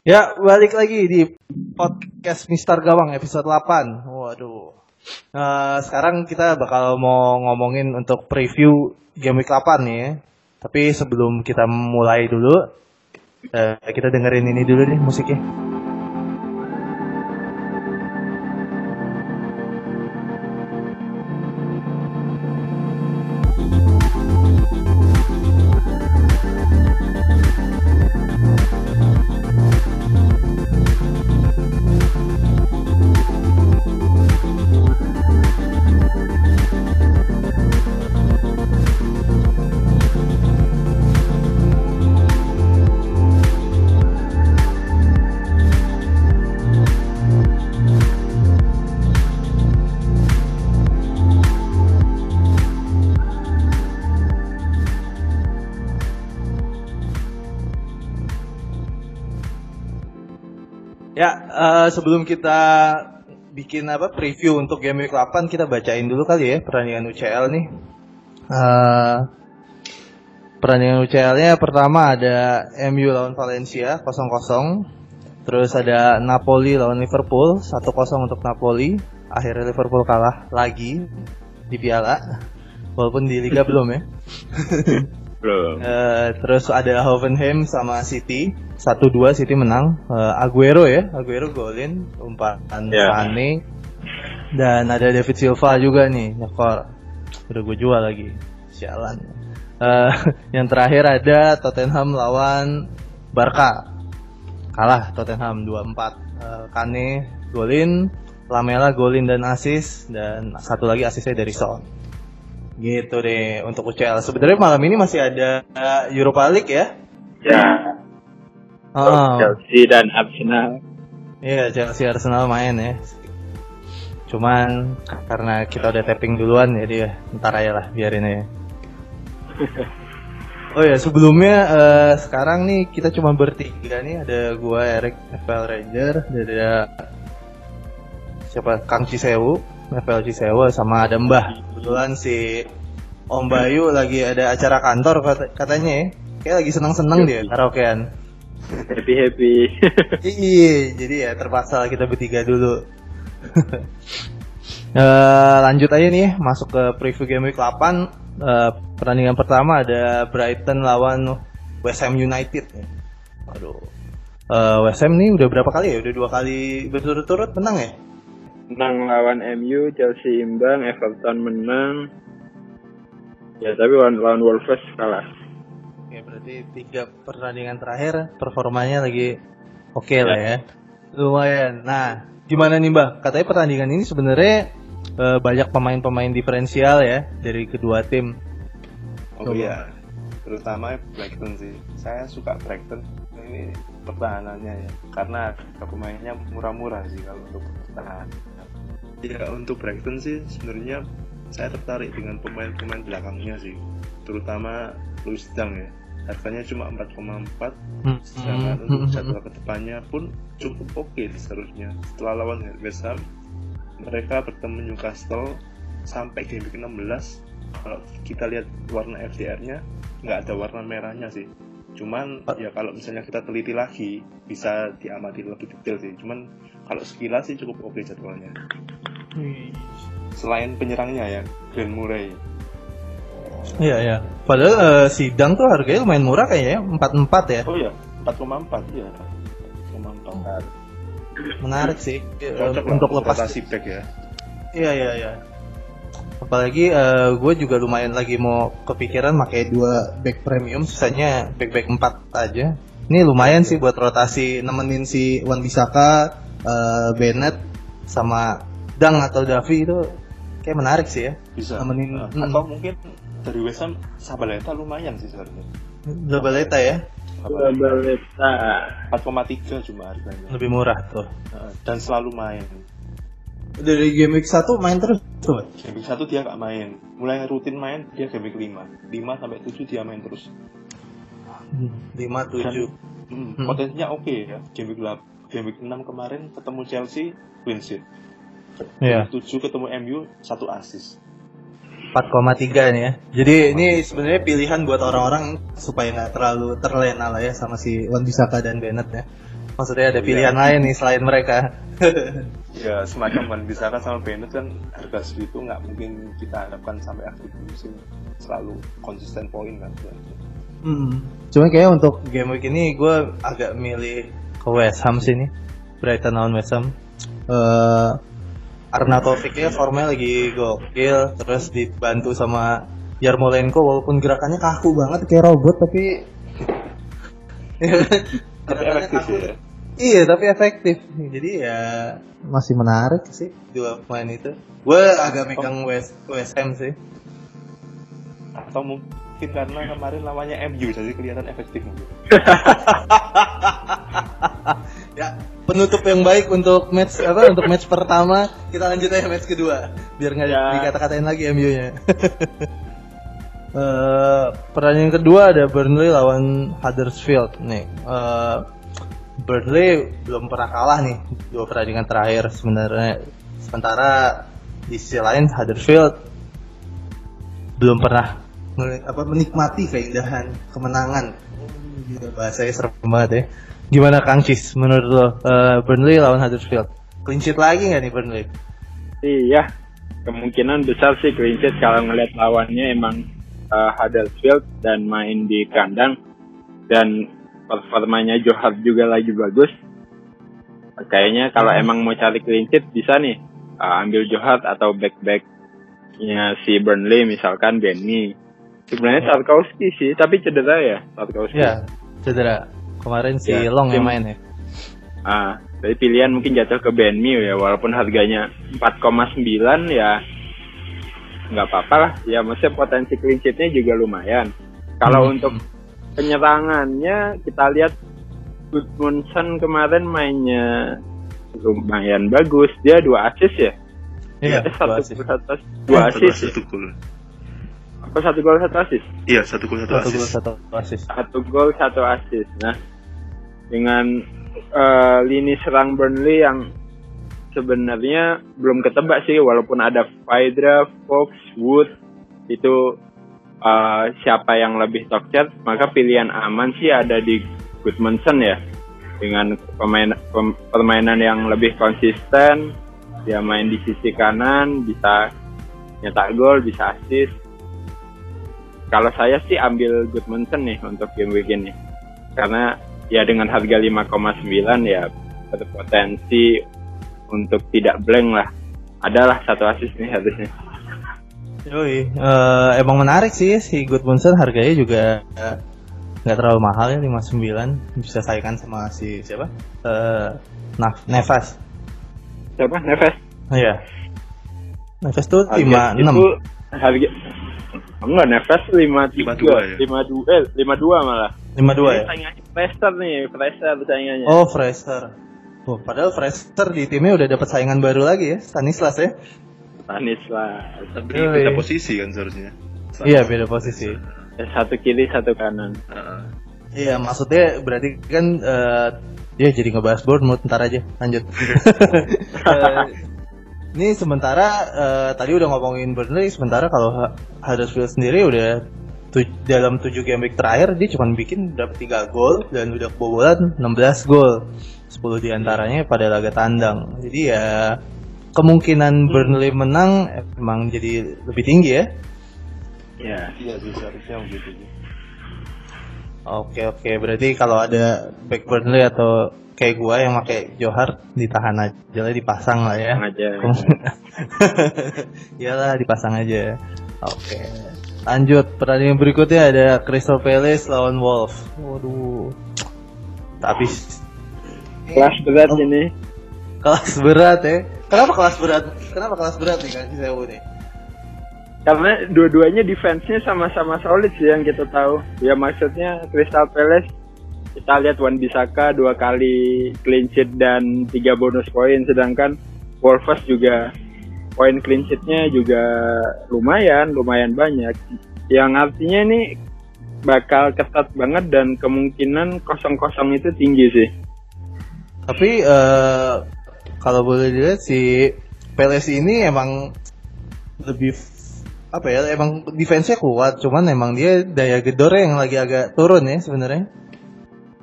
Ya, balik lagi di podcast Mister Gawang episode 8. Waduh. Nah, sekarang kita bakal mau ngomongin untuk preview game week 8 nih ya. Tapi sebelum kita mulai dulu, eh, kita dengerin ini dulu nih musiknya. Sebelum kita bikin apa preview untuk game week 8 kita bacain dulu kali ya pertandingan UCL nih. Eh, pertandingan UCL-nya pertama ada MU lawan Valencia 0-0. Terus ada Napoli lawan Liverpool 1-0 untuk Napoli. Akhirnya Liverpool kalah lagi di piala. Walaupun di liga belum ya. Belum. Eh, terus ada Hoffenheim sama City. 1-2 City menang. Eh, Aguero ya. Aguero golin. Umpan Ya. Mane. Dan ada David Silva juga nih nyekor. Udah gue jual lagi. Sialan. Eh, yang terakhir ada Tottenham lawan Barca. Kalah Tottenham 2-4 Eh, Kane golin Lamela golin dan asis dan satu lagi asisnya dari Son Gitu deh untuk UCL. Sebenarnya malam ini masih ada uh, Europa League ya. Ya. Oh, Chelsea dan Arsenal. iya Chelsea Arsenal main ya. Cuman karena kita udah tapping duluan jadi ya ntar aja lah biarin aja. Oh ya sebelumnya eh, sekarang nih kita cuma bertiga nih ada gua Eric FPL Ranger, ada siapa Kang Cisewu, FPL Cisewu sama ada Mbah. Kebetulan si Om Bayu lagi ada acara kantor kata- katanya ya. Kayak lagi seneng-seneng dia karaokean. Happy happy. Iya, jadi ya terpaksa kita bertiga dulu. Eh, lanjut aja nih, masuk ke preview game week 8. Eh, pertandingan pertama ada Brighton lawan West Ham United. Waduh. Eh, West Ham nih udah berapa kali ya? Udah dua kali berturut-turut menang ya? Menang lawan MU, Chelsea imbang, Everton menang. Ya tapi lawan, lawan Wolves kalah. Ya berarti tiga pertandingan terakhir performanya lagi oke lah ya. Lumayan. Nah, gimana nih Mbak? Katanya pertandingan ini sebenarnya eh, banyak pemain-pemain diferensial ya dari kedua tim. Oh iya, terutama Brighton sih. Saya suka Brighton ini pertahanannya ya, karena harga pemainnya murah-murah sih kalau untuk pertahanan. Ya untuk Brighton sih sebenarnya saya tertarik dengan pemain-pemain belakangnya sih, terutama Luis Dang ya. Harganya cuma 4,4 Hmm. sedangkan Hmm. untuk jadwal ke depannya pun cukup oke seharusnya. Setelah lawan West Ham, mereka bertemu Newcastle sampai game week 16 kalau kita lihat warna FDR-nya nggak ada warna merahnya sih cuman ya kalau misalnya kita teliti lagi bisa diamati lebih detail sih cuman kalau sekilas sih cukup oke jadwalnya selain penyerangnya ya Glenn Murray Iya ya. Padahal eh, sidang tuh harganya lumayan murah kayaknya, empat empat ya. oh ya 4,4 iya 4,4 Menarik sih eh, cocok untuk lepas. rotasi back ya Iya iya iya. Apalagi gue juga lumayan lagi mau kepikiran pakai dua back premium, sisanya back back empat aja. Ini lumayan sih buat rotasi nemenin si Wan Bisaka, eh, Bennett sama Dang atau Davi itu kayak menarik sih ya. bisa Nemenin, Nah, hmm. atau mungkin dari West Ham Sabaleta lumayan sih seharusnya Zabaleta ya, Baleta. 4,3 cuma harganya lebih murah tuh. Nah, dan selalu main Dari game week 1 main terus tuh. game week 1 dia nggak main mulai rutin main dia game week 5 5 sampai 7 dia main terus 5 7. Hmm, Hmm. potensinya oke ya game week 8 game week 6 kemarin ketemu Chelsea clean sheet Iya. 7 ketemu MU satu assist 4,3 nih ya. Jadi ini sebenarnya pilihan buat orang-orang supaya nggak terlalu terlena lah ya sama si Wan Bisaka dan Bennett ya. Maksudnya ada pilihan lain nih selain mereka. ya semacam kan misalkan sama Bennett kan harga segitu nggak mungkin kita harapkan sampai akhir musim selalu konsisten poin kan Hmm. Cuma kayaknya untuk game week ini gue agak milih ke West Ham sih nih. Brighton lawan West Ham. Eh Arnautovicnya formnya lagi gokil, terus dibantu sama Yarmolenko walaupun gerakannya kaku banget kayak robot tapi tapi efektif ya Iya tapi efektif. Jadi ya masih menarik sih dua pemain itu. Gue agak megang West West Ham sih. atau mungkin karena kemarin lawannya MU jadi kelihatan efektif mungkin Ya penutup yang baik untuk match apa untuk match pertama kita lanjut aja match kedua biar nggak Ya. dikata-katain lagi MU-nya. Eh pertandingan kedua ada Burnley lawan Huddersfield nih. Eh Burnley belum pernah kalah nih dua pertandingan terakhir sebenarnya. Sementara di sisi lain Huddersfield belum pernah apa menikmati keindahan kemenangan. Bahasanya serem banget ya. Gimana Kang Cis menurut lo Eh, Burnley lawan Huddersfield? Clean sheet lagi nggak nih Burnley? Iya, kemungkinan besar sih clean sheet kalau ngeliat lawannya emang uh, Huddersfield dan main di kandang dan performanya Joe Hart juga lagi bagus. Kayaknya kalau emang mau cari clean sheet bisa nih uh, ambil Joe Hart atau back backnya si Burnley misalkan Benny. Sebenarnya Tarkowski sih, tapi cedera ya Tarkowski. Ya, cedera. Kemarin si Ya, Long yang main ya. Ah, dari pilihan mungkin jatuh ke Ben Mee ya, walaupun harganya 4,9 ya nggak apa-apa lah. Ya maksudnya potensi clean sheet-nya juga lumayan. Kalau Hmm. untuk penyerangannya kita lihat Gudmundsson kemarin mainnya lumayan bagus. Dia dua assist ya? Iya, satu, dua assist. satu, dua Satu- assist ya? Satu gol Apa satu gol satu assist? iya satu gol satu Satu gol assist satu assist. satu gol satu assist nah dengan eh, lini serang Burnley yang sebenarnya belum ketebak sih walaupun ada Vidra, Fox, Wood itu eh, siapa yang lebih top chart maka pilihan aman sih ada di Goodmanson ya dengan pemain pem- permainan yang lebih konsisten dia main di sisi kanan bisa nyetak gol bisa assist kalau saya sih ambil Goodmanson nih untuk game week ini. Karena ya dengan harga 5,9 ya berpotensi untuk tidak blank lah. Adalah satu assist nih harusnya. Yoi, eh, emang menarik sih si Goodmanson harganya juga nggak terlalu mahal ya 59 bisa saingan sama si siapa? Eh nah, Nevas. Siapa? Neves? Iya. Nevas tuh Harga 56. Itu harga Enggak, Neves 53 52 ya? 52 eh 52 malah. 52 ya. Ini Saingannya Fraser nih, Fraser saingannya. Oh, Fraser. Oh, padahal Fraser di timnya udah dapat saingan baru lagi ya, Stanislas ya. Manis lah. tapi Yoi. beda posisi kan seharusnya Iya, beda posisi. Ya, Satu kiri, satu kanan. Heeh. Iya, maksudnya berarti kan eh ya jadi ngebahas Bournemouth ntar aja. Lanjut. Eh, ini sementara eh, tadi udah ngomongin Burnley, sementara kalau Huddersfield sendiri udah tu- dalam 7 game week terakhir dia cuma bikin berapa 3 gol dan udah kebobolan 16 gol. 10 di antaranya pada laga tandang. Jadi ya kemungkinan Burnley menang emang jadi lebih tinggi ya. Ya. iya sih seharusnya begitu. Oke oke berarti kalau ada back Burnley atau kayak gua yang pakai Johar ditahan aja lah dipasang lah ya. aja. Iyalah dipasang aja. Oke. Lanjut pertandingan berikutnya ada Crystal Palace lawan Wolves. Waduh. Tapi Kelas berat ini. kelas berat ya. Kenapa kelas berat? Kenapa kelas berat nih kan Sewu nih? Karena dua-duanya defense-nya sama-sama solid sih yang kita tahu. Ya maksudnya Crystal Palace kita lihat Wan Bisaka dua kali clean sheet dan tiga bonus poin sedangkan Wolves juga poin clean sheet-nya juga lumayan, lumayan banyak. Yang artinya ini bakal ketat banget dan kemungkinan kosong-kosong itu tinggi sih. Tapi eh kalau boleh dilihat si Palace ini emang lebih apa ya emang defense-nya kuat cuman emang dia daya gedornya yang lagi agak turun ya sebenarnya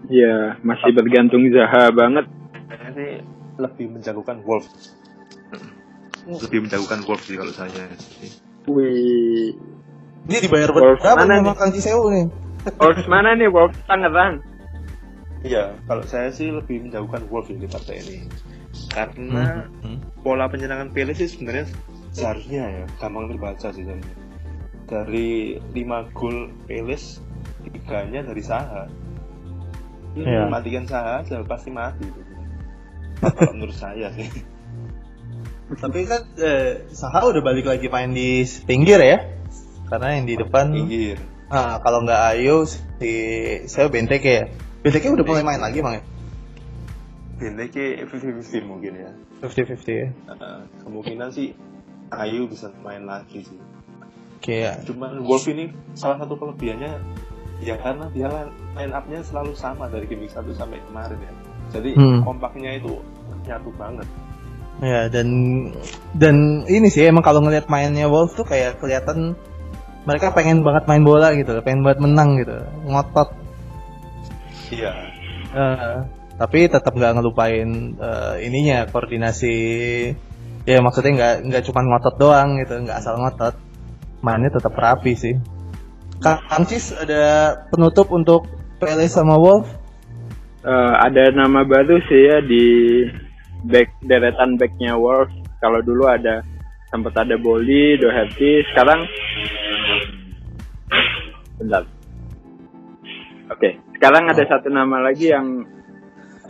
Iya, masih bergantung Zaha banget. Kayaknya sih lebih menjagokan Wolf. Lebih menjagokan Wolf sih kalau saya. Wih. Ini dibayar Wolves berapa mana nih? Kang Cisewu nih? Wolves mana nih? Wolves Tangerang. Iya, kalau saya sih lebih menjagokan Wolf di partai ini. Karena Hmm. pola penyerangan Pele sih sebenarnya seharusnya ya gampang terbaca sih sebenarnya. Dari 5 gol Peles, tiganya dari Saha. Iya. Matikan Saha aja pasti mati. Kalau menurut saya sih. Tapi kan eh, Saha udah balik lagi main di pinggir ya? Karena yang di depan Pinggir. Ah, kalau nggak Ayu si saya Benteke ya. Benteke udah mulai main lagi bang ya? Benteke 50-50 mungkin ya. 50-50 ya. Uh, kemungkinan sih Ayu bisa main lagi sih. Oke ya. Cuman Wolf ini salah satu kelebihannya ya karena dia line up-nya selalu sama dari game week 1 sampai kemarin ya. Jadi Hmm. kompaknya itu nyatu banget. Ya dan dan ini sih emang kalau ngelihat mainnya Wolf tuh kayak kelihatan mereka pengen banget main bola gitu, pengen banget menang gitu, ngotot. Iya. Eh, tapi tetap nggak ngelupain eh, ininya koordinasi. Ya maksudnya nggak nggak cuma ngotot doang gitu, nggak asal ngotot. Mainnya tetap rapi sih. Cis ada penutup untuk PLS sama Wolf? Eh, ada nama baru sih ya di back deretan backnya Wolves. Kalau dulu ada sempat ada Boli, Doherty, sekarang bentar. Oke, sekarang ada satu nama lagi yang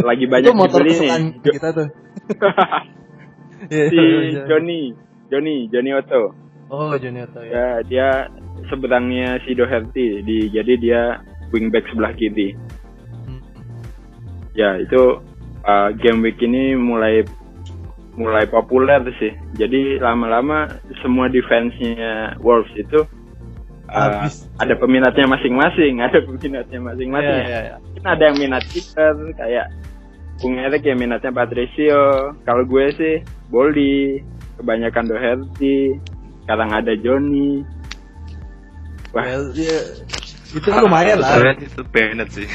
lagi banyak Itu motor dibeli nih. Jo- kita tuh. Iya, si iya, iya. Johnny, Johnny, Johnny Otto. Oh, Junior ya. Ya, dia seberangnya si Doherty, di jadi dia wingback sebelah kiri. Hmm. Ya itu uh, game week ini mulai mulai populer sih. Jadi lama-lama semua defense-nya Wolves itu uh, Habis. ada peminatnya masing-masing, ada peminatnya masing-masing. Iya, iya. Mungkin ada yang minat kicker kayak Bung Erik yang minatnya Patricio. Kalau gue sih Boldi, kebanyakan Doherty, sekarang ada Johnny. Wah, Well, ya, itu lumayan lah. Saya itu Bennett sih.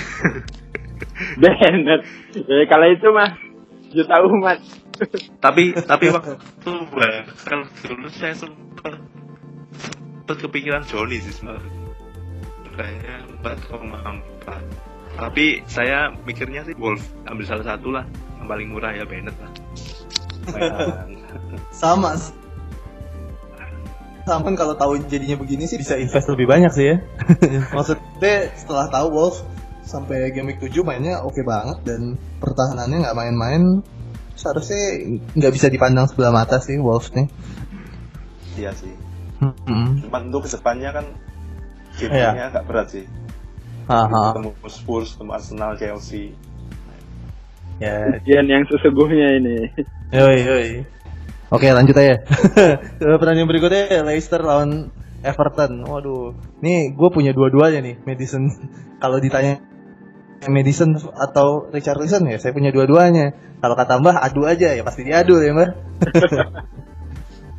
Bennett. Ya, kalau itu mah juta umat. tapi tapi waktu bahkan dulu saya sempat sempat kepikiran Johnny sih sebenarnya. Kayaknya 4,4. Tapi saya mikirnya sih Wolf ambil salah satu lah yang paling murah ya Bennett lah. Sama. Kan kalau tahu jadinya begini sih bisa invest lebih banyak sih ya. Maksudnya setelah tahu Wolf sampai game week 7 mainnya oke banget dan pertahanannya nggak main-main seharusnya nggak bisa dipandang sebelah mata sih Wolves nih. Iya sih. Hmm. Cuma untuk ke depannya kan Iya. gamenya agak berat sih. Haha. Ketemu Spurs, ketemu Arsenal, Chelsea. Ya, Ujian yang sesungguhnya ini. Yoi, yoi. Oke, lanjut aja. Ke pertandingan berikutnya Leicester lawan Everton. Waduh, nih gue punya dua-duanya nih, Madison. Kalau ditanya Madison atau Richarlison ya, saya punya dua-duanya. Kalau kata Mbah adu aja ya pasti diadu ya Mbah.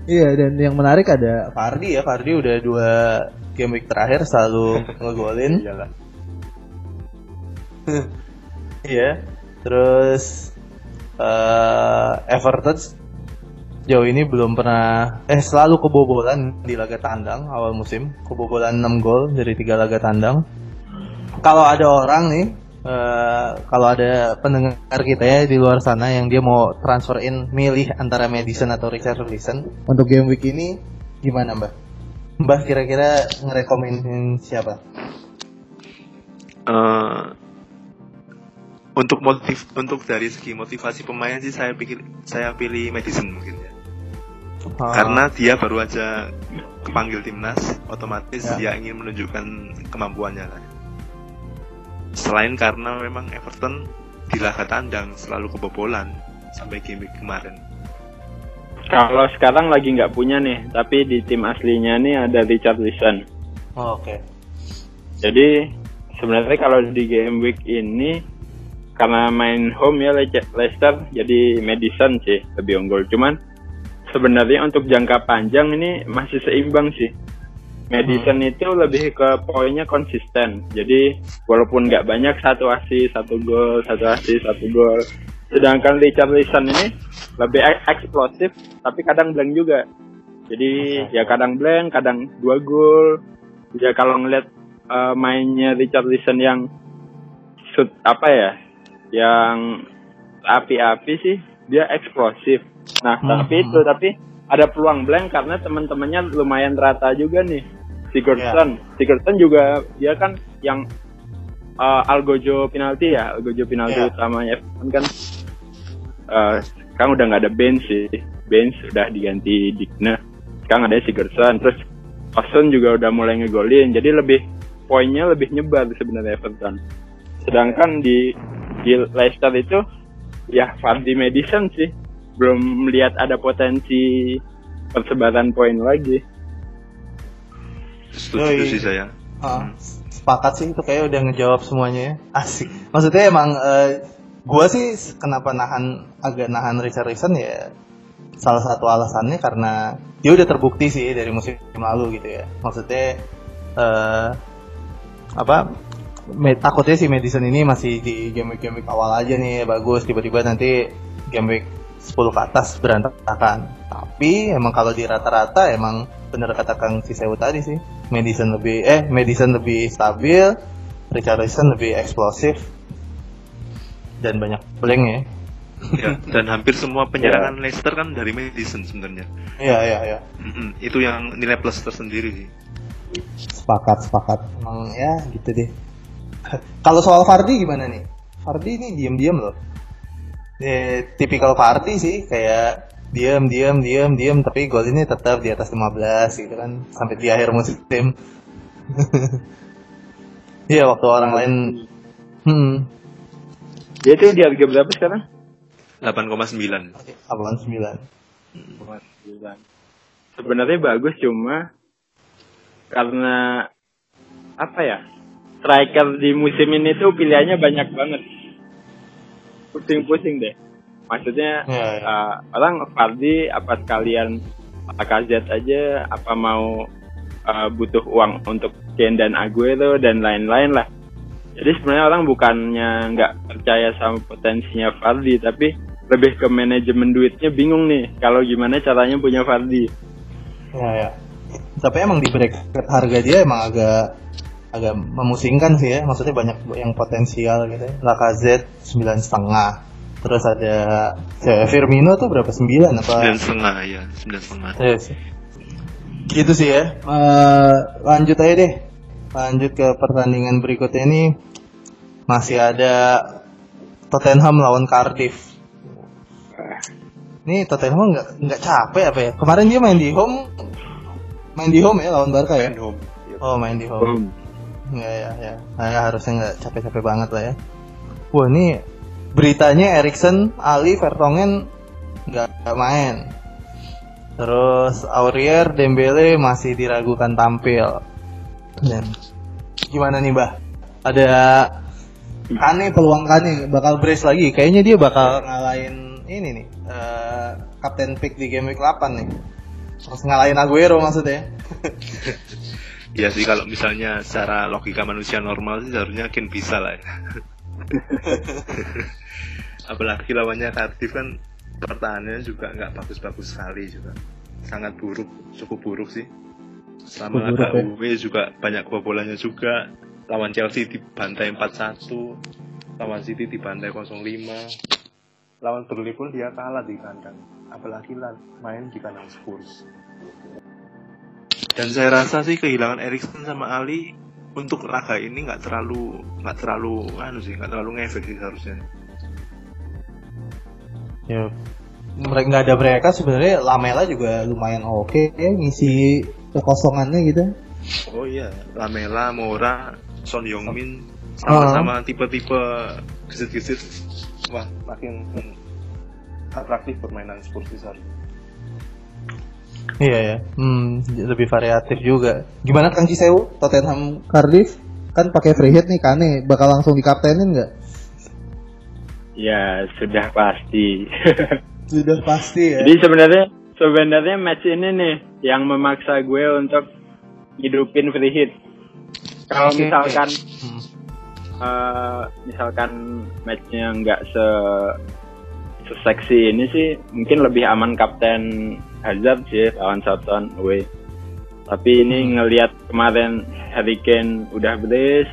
Iya dan yang menarik ada Fardi ya, Fardi udah dua game week terakhir selalu ngegolin. Iyalah. Iya. Terus eh Everton jauh ini belum pernah eh selalu kebobolan di laga tandang awal musim, kebobolan 6 gol dari tiga laga tandang. Kalau ada orang nih eh, kalau ada pendengar kita ya di luar sana yang dia mau transfer in milih antara Madison atau Richarlison untuk game week ini gimana Mbak? Mbak kira-kira ngerekomenin siapa? Eh, untuk motif untuk dari segi motivasi pemain sih saya pikir saya pilih Madison mungkin ya Ah, karena dia baru aja kepanggil timnas otomatis Ya. dia ingin menunjukkan kemampuannya lah selain karena memang Everton di laga tandang selalu kebobolan sampai game week kemarin Kalau sekarang lagi nggak punya nih, tapi di tim aslinya nih ada Richard Lison. oh, Oke. Jadi sebenarnya kalau di game week ini karena main home ya Le- Leicester jadi Madison sih lebih unggul. Cuman sebenarnya untuk jangka panjang ini masih seimbang sih. Madison itu lebih ke poinnya konsisten. Jadi walaupun nggak banyak satu asis, satu gol, satu asis, satu gol. Sedangkan Richarlison ini lebih ek- eksplosif, tapi kadang blank juga. Jadi ya kadang blank, kadang dua gol. Ya kalau ngeliat eh, mainnya Richarlison yang shoot apa ya, yang api-api sih, dia eksplosif. Nah tapi Hmm. itu tapi ada peluang blank karena teman-temannya lumayan rata juga nih. Sigurdsson, Sigurdsson juga dia kan yang uh, Algojo penalti ya, Algojo penalti Iya. utamanya Everton kan uh, sekarang udah nggak ada bench sih, bench sudah diganti Digna. Sekarang ada Sigurdsson, terus Austin juga udah mulai ngegolin, jadi lebih poinnya lebih nyebar sebenarnya Everton. Sedangkan di di Leicester itu ya Vardy Madison sih belum melihat ada potensi persebaran poin lagi. Setuju sih saya. Ah, sepakat sih itu kayak udah ngejawab semuanya ya. Asik. Maksudnya emang eh, gua sih kenapa nahan agak nahan Richarlison ya salah satu alasannya karena dia udah terbukti sih dari musim lalu gitu ya. Maksudnya eh apa takutnya si Madison ini masih di game week game week awal aja nih bagus tiba-tiba nanti game week 10 ke atas berantakan. Tapi emang kalau di rata-rata emang bener kata Kang Cisewu tadi sih. Madison lebih eh Madison lebih stabil, Richarlison lebih eksplosif dan banyak blank ya. ya, dan hampir semua penyerangan Leicester kan dari Madison sebenarnya. Iya iya iya. Itu yang nilai plus tersendiri sih. Sepakat sepakat. Emang ya gitu deh. Kalau soal Fardi gimana nih? Fardi ini diam-diam loh. Ya, tipikal Fardi sih kayak diam diam diam diam tapi gol ini tetap di atas 15 gitu kan sampai di akhir musim. Iya waktu orang lain hmm Dia tuh di harga berapa sekarang? 8,9. 89. Sebenarnya bagus cuma karena apa ya? Striker di musim ini tuh pilihannya banyak banget. Pusing-pusing deh. Maksudnya Iya, iya. uh, orang Fardi apa sekalian Lacazette aja apa mau uh, butuh uang untuk Kane dan Aguero dan lain-lain lah. Jadi sebenarnya orang bukannya nggak percaya sama potensinya Fardi, tapi lebih ke manajemen duitnya bingung nih. Kalau gimana caranya punya Fardi? Ya ya. Tapi emang di bracket harga dia emang agak agak memusingkan sih ya. Maksudnya banyak yang potensial gitu. ya. Lacazette sembilan setengah. Terus ada ya, Firmino tuh berapa sembilan apa? Sembilan setengah ya, sembilan setengah. Yes. Gitu sih ya. Eh, lanjut aja deh. Lanjut ke pertandingan berikutnya ini masih ada Tottenham lawan Cardiff. Ini Tottenham nggak nggak capek apa ya? Kemarin dia main di home, main di home ya lawan Barca ya? Main home. Oh main di home. Ya ya ya. Nah, ya harusnya nggak capek-capek banget lah ya. Wah ini beritanya Erikson, Ali, Vertonghen nggak main. Terus Aurier, Dembele masih diragukan tampil. Dan gimana nih Mbah? Ada Kane peluang Kane bakal brace lagi. Kayaknya dia bakal ngalahin ini nih. eh, Kapten pick di game week 8 nih. Terus ngalahin Aguero maksudnya. Ya sih kalau misalnya secara logika manusia normal sih seharusnya mungkin bisa lah ya. Apalagi lawannya Cardiff kan pertahanannya juga nggak bagus-bagus sekali juga. Sangat buruk, cukup buruk sih. Buruk, laga ya. UW juga banyak kebobolannya juga. Lawan Chelsea dibantai 4-1, lawan City dibantai 0-5. Lawan Burnley pun dia kalah di kandang. Apalagi lah main di kandang Spurs. Dan saya rasa sih kehilangan Erikson sama Ali untuk laga ini nggak terlalu nggak terlalu anu sih nggak terlalu ngefek sih seharusnya. ya mereka nggak ada mereka sebenarnya Lamela juga lumayan oke ya ngisi kekosongannya gitu Oh iya, Lamela, Mora, Son Heung-min Ah. sama-sama tipe-tipe gesit-gesit. Wah, makin atraktif permainan Spurs sih seharusnya. Iya ya. Hmm, lebih variatif juga. Gimana Kang Cisewu Tottenham Cardiff? Kan pakai free hit nih Kane. Bakal langsung dikaptenin nggak? Ya sudah pasti. sudah pasti ya. Jadi sebenarnya sebenarnya match ini nih yang memaksa gue untuk hidupin free hit. Kalau Oke, misalkan Hmm. eh, misalkan matchnya nggak se seseksi ini sih mungkin lebih aman kapten Hazard sih lawan Southampton away. Tapi ini ngelihat kemarin Harry Kane udah brace,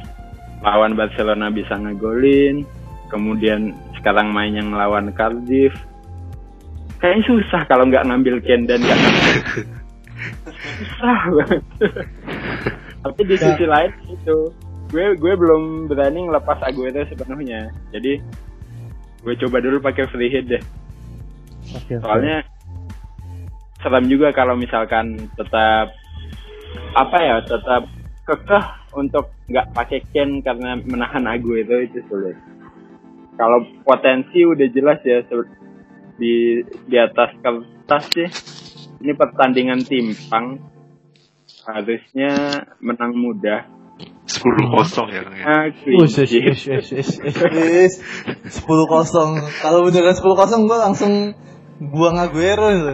lawan Barcelona bisa ngegolin, kemudian sekarang main yang lawan Cardiff. Kayaknya susah kalau nggak ngambil Kane dan nggak susah banget. Tapi di sisi lain itu gue gue belum berani ngelepas Aguero sepenuhnya. Jadi gue coba dulu pakai free hit deh. Oke. Soalnya serem juga kalau misalkan tetap apa ya tetap kekeh untuk nggak pakai Ken karena menahan Aguero itu sulit. Kalau potensi udah jelas ya di di atas kertas sih ini pertandingan timpang harusnya menang mudah. 10 kosong ya Kang ya. Clean Ush, ush, ush, ush, ush, ush, ush. 10 kosong. Kalau beneran 10 kosong gue langsung buang Aguero itu.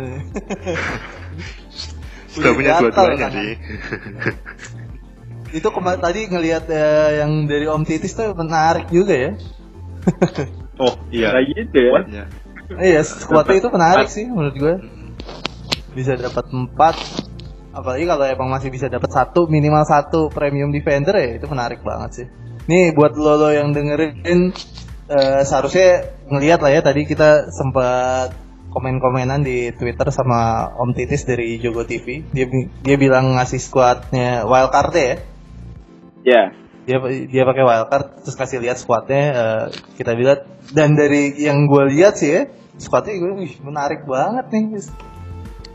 Sudah punya dua-duanya kan. sih. Itu kemarin tadi ngelihat eh, yang dari Om Titis tuh menarik juga ya. Oh iya. Kayak gitu ya. Kuatnya. Iya, squadnya itu menarik sih menurut gue. Bisa dapat 4 apalagi kalau emang masih bisa dapat satu minimal satu premium defender ya itu menarik banget sih. Nih buat lo lo yang dengerin eh, seharusnya ngelihat lah ya tadi kita sempat komen-komenan di Twitter sama Om Titis dari Jogo TV. Dia dia bilang ngasih squadnya wildcard ya. Ya. Dia dia pakai wildcard terus kasih lihat squadnya eh, kita lihat dan dari yang gue lihat sih ya squadnya gue menarik banget nih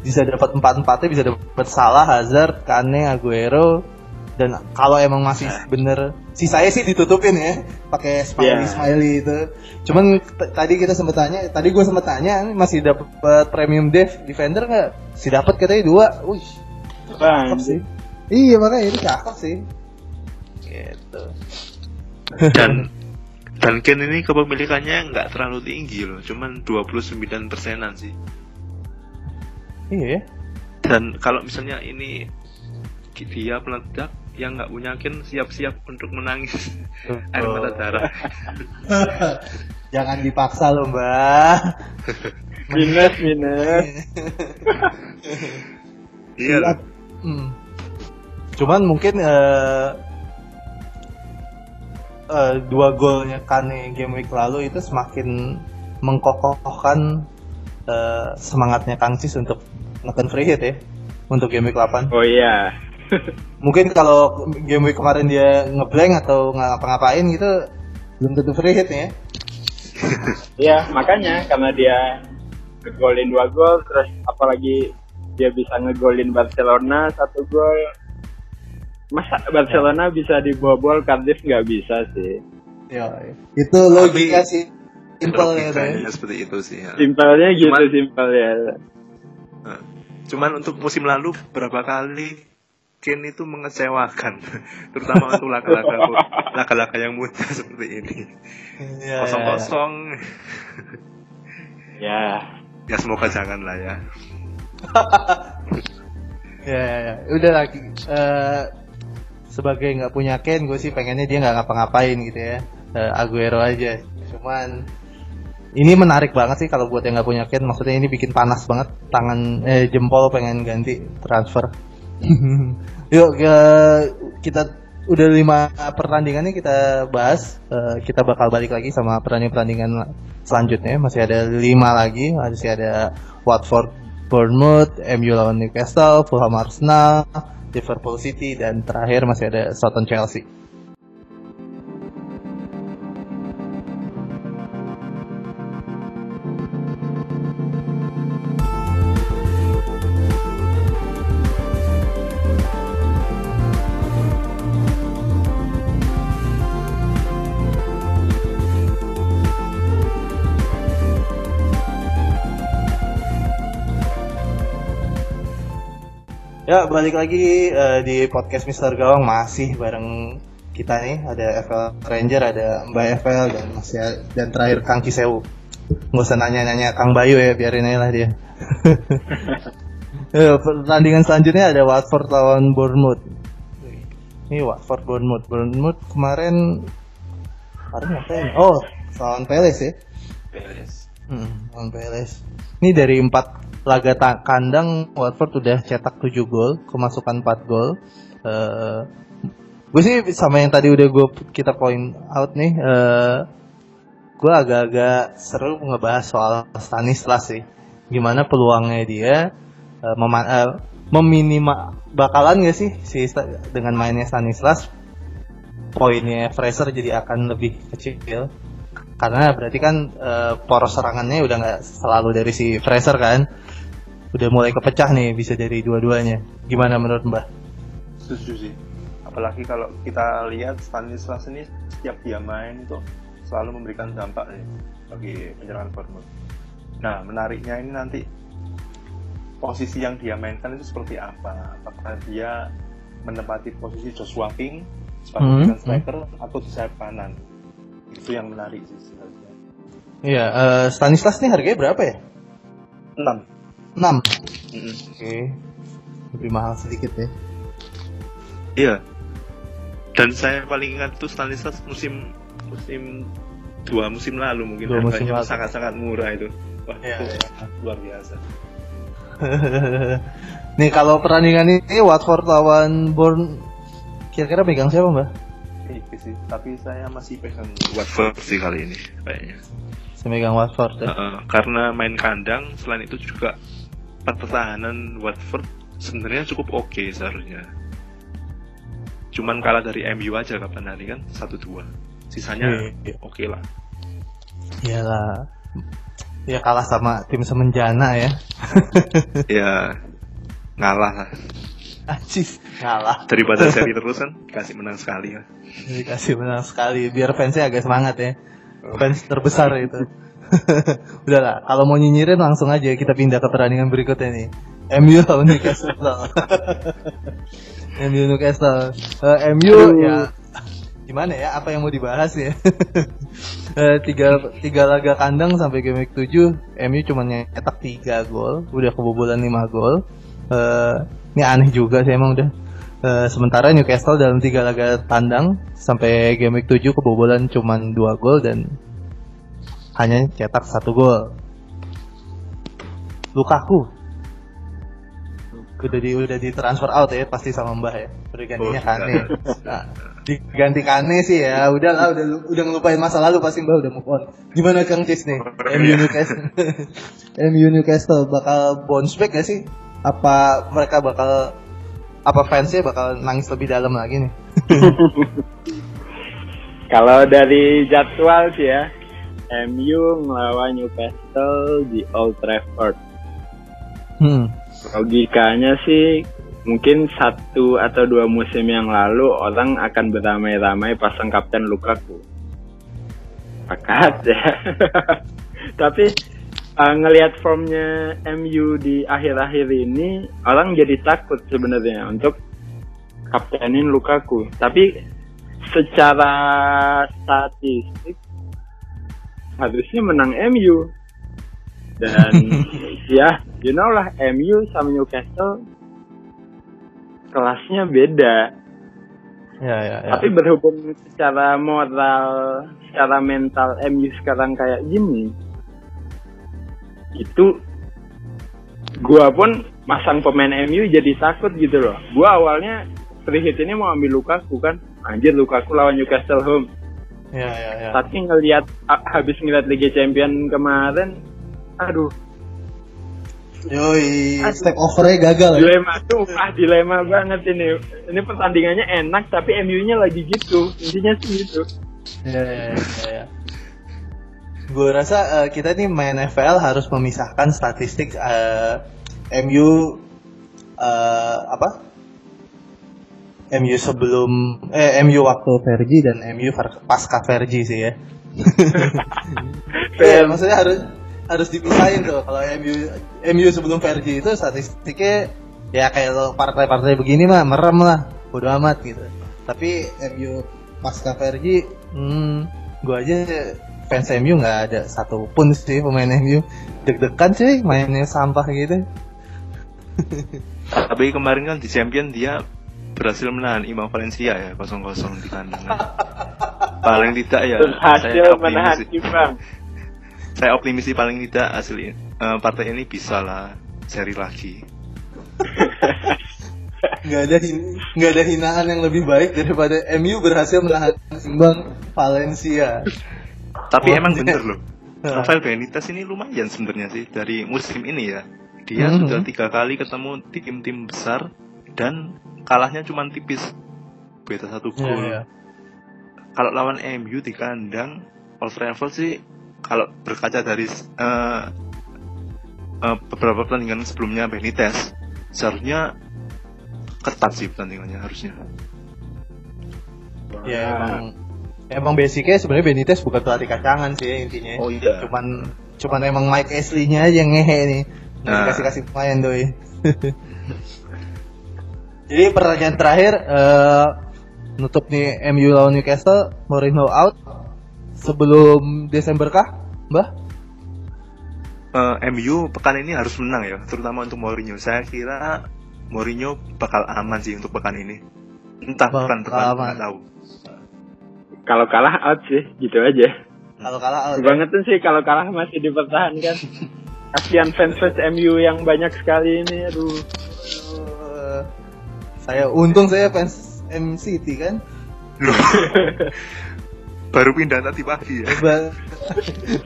bisa dapat empat empatnya bisa dapat Salah Hazard Kane Aguero. Dan kalau emang masih bener sisanya sih ditutupin ya pakai smiley Yeah. smiley itu. Cuman tadi kita sempat tanya tadi gue sempat tanya masih dapat premium dev defender nggak? Si dapat katanya dua. Wih cakep sih. Iya makanya itu cakep sih. Gitu. Dan dan Ken ini kepemilikannya nggak terlalu tinggi loh, cuman 29 persenan sih. Iya ya. Dan kalau misalnya ini dia meledak yang nggak punya Ken siap-siap untuk menangis air mata darah. Jangan dipaksa loh mbak. minus minus. Iya. Hmm. Cuman mungkin eh eh, dua golnya Kane game week lalu itu semakin mengkokohkan eh, semangatnya Kang Cis untuk neken free hit ya untuk game week 8. Oh iya. Mungkin kalau game week kemarin dia ngeblank atau ngapa-ngapain gitu belum tentu free hit ya. Iya, makanya karena dia ngegolin dua gol, terus apalagi dia bisa ngegolin Barcelona satu gol. Masa Barcelona bisa dibobol Cardiff nggak bisa sih. Ya, itu logika sih. Simple ya, seperti itu sih. Ya. Simpelnya gitu, Cuman- simpel ya. Nah, Cuman untuk musim lalu berapa kali Ken itu mengecewakan, terutama untuk laga-laga laga-laga yang mudah seperti ini. Iya, Kosong iya, iya. kosong, Ya, ya semoga jangan lah ya. Ya, ya, ya. udah lagi. Eh, sebagai nggak punya Ken, gue sih pengennya dia nggak ngapa-ngapain gitu ya. Eh, Aguero aja. Cuman ini menarik banget sih kalau buat yang nggak punya Ken. Maksudnya ini bikin panas banget tangan eh, jempol pengen ganti transfer. Yuk ke- kita udah lima pertandingan nih kita bahas. Eh, kita bakal balik lagi sama pertandingan-pertandingan selanjutnya. Masih ada lima lagi. Masih ada Watford Bournemouth, MU lawan Newcastle, Fulham Arsenal, Liverpool City, dan terakhir masih ada Southampton Chelsea. Ya, balik lagi eh, di podcast Mister Gawang masih bareng kita nih ada FL Ranger, ada Mbak FL dan masih dan terakhir Kang Cisewu. Nggak usah nanya-nanya Kang Bayu ya, biarin aja lah dia. Ya, pertandingan selanjutnya ada Watford lawan Bournemouth. Ini Watford Bournemouth. Bournemouth kemarin kemarin ngapain? Oh, lawan Palace ya. Beres. Hmm, lawan Palace. Ini dari empat laga ta- kandang Watford udah cetak 7 gol, kemasukan 4 gol. Eh gue sih sama yang tadi udah gue kita point out nih. eh gue agak-agak seru ngebahas soal Stanislas sih. Gimana peluangnya dia eh, mema- eh, meminima bakalan gak sih si dengan mainnya Stanislas poinnya Fraser jadi akan lebih kecil karena berarti kan eh, poros serangannya udah nggak selalu dari si Fraser kan udah mulai kepecah nih bisa dari dua-duanya gimana menurut Mbah? Setuju sih. Apalagi kalau kita lihat Stanislas ini setiap dia main itu selalu memberikan dampak nih bagi penyerangan Bournemouth. Nah, menariknya ini nanti posisi yang dia mainkan itu seperti apa? Apakah dia menempati posisi Joshua King sebagai Hmm, pemain striker atau di sayap kanan? Itu yang menarik sih sebenarnya. Iya, eh, Stanislas nih harganya berapa ya? 6. 6. Mm-mm. Oke. Lebih mahal sedikit ya. Iya. Dan saya paling ingat tuh Stanislas musim musim dua musim lalu mungkin Dua musim harganya lalu. sangat-sangat murah itu. Wah, Iya, itu iya. luar biasa. nih kalau perandingan ini Watford lawan Bourne kira-kira pegang siapa? Iya sih, tapi saya masih pegang Watford sih kali ini kayaknya. Saya megang Watford ya. Heeh, karena main kandang selain itu juga pertahanan Watford sebenarnya cukup oke seharusnya. Cuman kalah dari MU aja kapan hari kan 1-2. Sisanya Iya. oke lah. Iyalah. Ya kalah sama tim semenjana ya. ya ngalah lah. Acis kalah. Daripada seri terus kan dikasih menang sekali ya. Dikasih menang sekali biar fansnya agak semangat ya. Fans terbesar itu. Udahlah, kalau mau nyinyirin langsung aja kita pindah ke pertandingan berikutnya nih. MU lawan Newcastle. MU Newcastle. Eh, MU ya gimana ya? Apa yang mau dibahas ya? Eh, tiga, tiga laga kandang sampai game week 7 MU cuma nyetak 3 gol udah kebobolan 5 gol Eh, ini aneh juga sih emang udah Eh, sementara Newcastle dalam tiga laga tandang sampai game week 7 kebobolan cuma 2 gol dan hanya cetak satu gol. Lukaku udah di udah di transfer out ya pasti sama Mbah ya. Udah gantinya Oh, Kane. sudah. Nah, diganti Kane sih ya. Udah lah udah udah ngelupain masa lalu pasti Mbah udah move on. Gimana Kang Cis nih? MU Newcastle. MU Newcastle bakal bounce back gak sih? Apa mereka bakal apa fansnya bakal nangis lebih dalam lagi nih? Kalau dari jadwal sih ya, MU melawan Newcastle di Old Trafford. Hmm. Logikanya sih mungkin satu atau dua musim yang lalu orang akan beramai-ramai pasang kapten Lukaku. Pakat ya. Tapi uh, ngelihat formnya MU di akhir-akhir ini, orang jadi takut sebenarnya untuk kaptenin Lukaku. Tapi secara statistik harusnya menang MU. Dan ya, you know lah MU sama Newcastle kelasnya beda. Ya ya ya. Tapi berhubung secara moral, secara mental MU sekarang kayak gini, itu gua pun masang pemain MU jadi takut gitu loh. Gua awalnya free hit ini mau ambil Lukaku kan, anjir Lukaku lawan Newcastle home. Ya ya ya. Tapi ngelihat habis ngeliat Liga Champion kemarin, aduh Yoi, step overnya gagal ya. dilema tuh, ah dilema banget ini. Ini pertandingannya enak tapi MU-nya lagi gitu, intinya sih gitu. Ya ya ya. ya. Gue rasa eh, kita nih main FPL harus memisahkan statistik eh, MU eh, apa? MU sebelum eh MU waktu Fergie dan MU pasca Fergie sih ya. Iya, maksudnya harus harus dipisahin tuh. Kalau MU MU sebelum Fergie itu statistiknya ya kayak lo partai-partai begini mah merem lah bodo amat gitu. Tapi MU pasca Fergie hmm, gua aja fans MU nggak ada satupun sih pemain MU deg-degan sih mainnya sampah gitu. Tapi kemarin kan di Champion dia berhasil menahan imbang Valencia ya kosong-kosong di kandang. paling tidak ya Berhasil saya optimis menahan imbang. Saya optimis sih paling tidak hasil eh, partai ini bisa lah seri lagi. nggak ada hin- nggak ada hinaan yang lebih baik daripada MU berhasil menahan imbang Valencia. Tapi Oh, emang bener loh. Nah. Rafael Benitez ini lumayan sebenarnya sih dari musim ini ya. Dia Mhm. sudah tiga kali ketemu tim-tim besar dan kalahnya cuma tipis. Beda satu Iya, gol. iya. Kalau lawan MU di kandang, Old Trafford sih kalau berkaca dari eh, eh, beberapa pertandingan sebelumnya Benitez, seharusnya ketat sih pertandingannya harusnya. Ya emang emang basicnya sebenarnya Benitez bukan pelatih kacangan sih intinya. Oh iya. Cuman cuman emang Mike Ashley-nya aja yang ngehe nih. Nggak Nah. dikasih kasih pemain doi. Jadi pertanyaan terakhir eh, nutup nih MU lawan Newcastle, Mourinho out sebelum Desember kah, Mbah? Eh, MU pekan ini harus menang ya, terutama untuk Mourinho. Saya kira Mourinho bakal aman sih untuk pekan ini. Entah Bakal pekan depan aman. nggak tahu. Kalau kalah out sih, gitu aja. Kalau kalah out. ya. Kebangetan sih kalau kalah masih dipertahankan. Kasihan fans-fans MU yang banyak sekali ini, aduh. Eh, saya untung saya fans MCT kan. Loh. Baru pindah tadi pagi ya. Ba-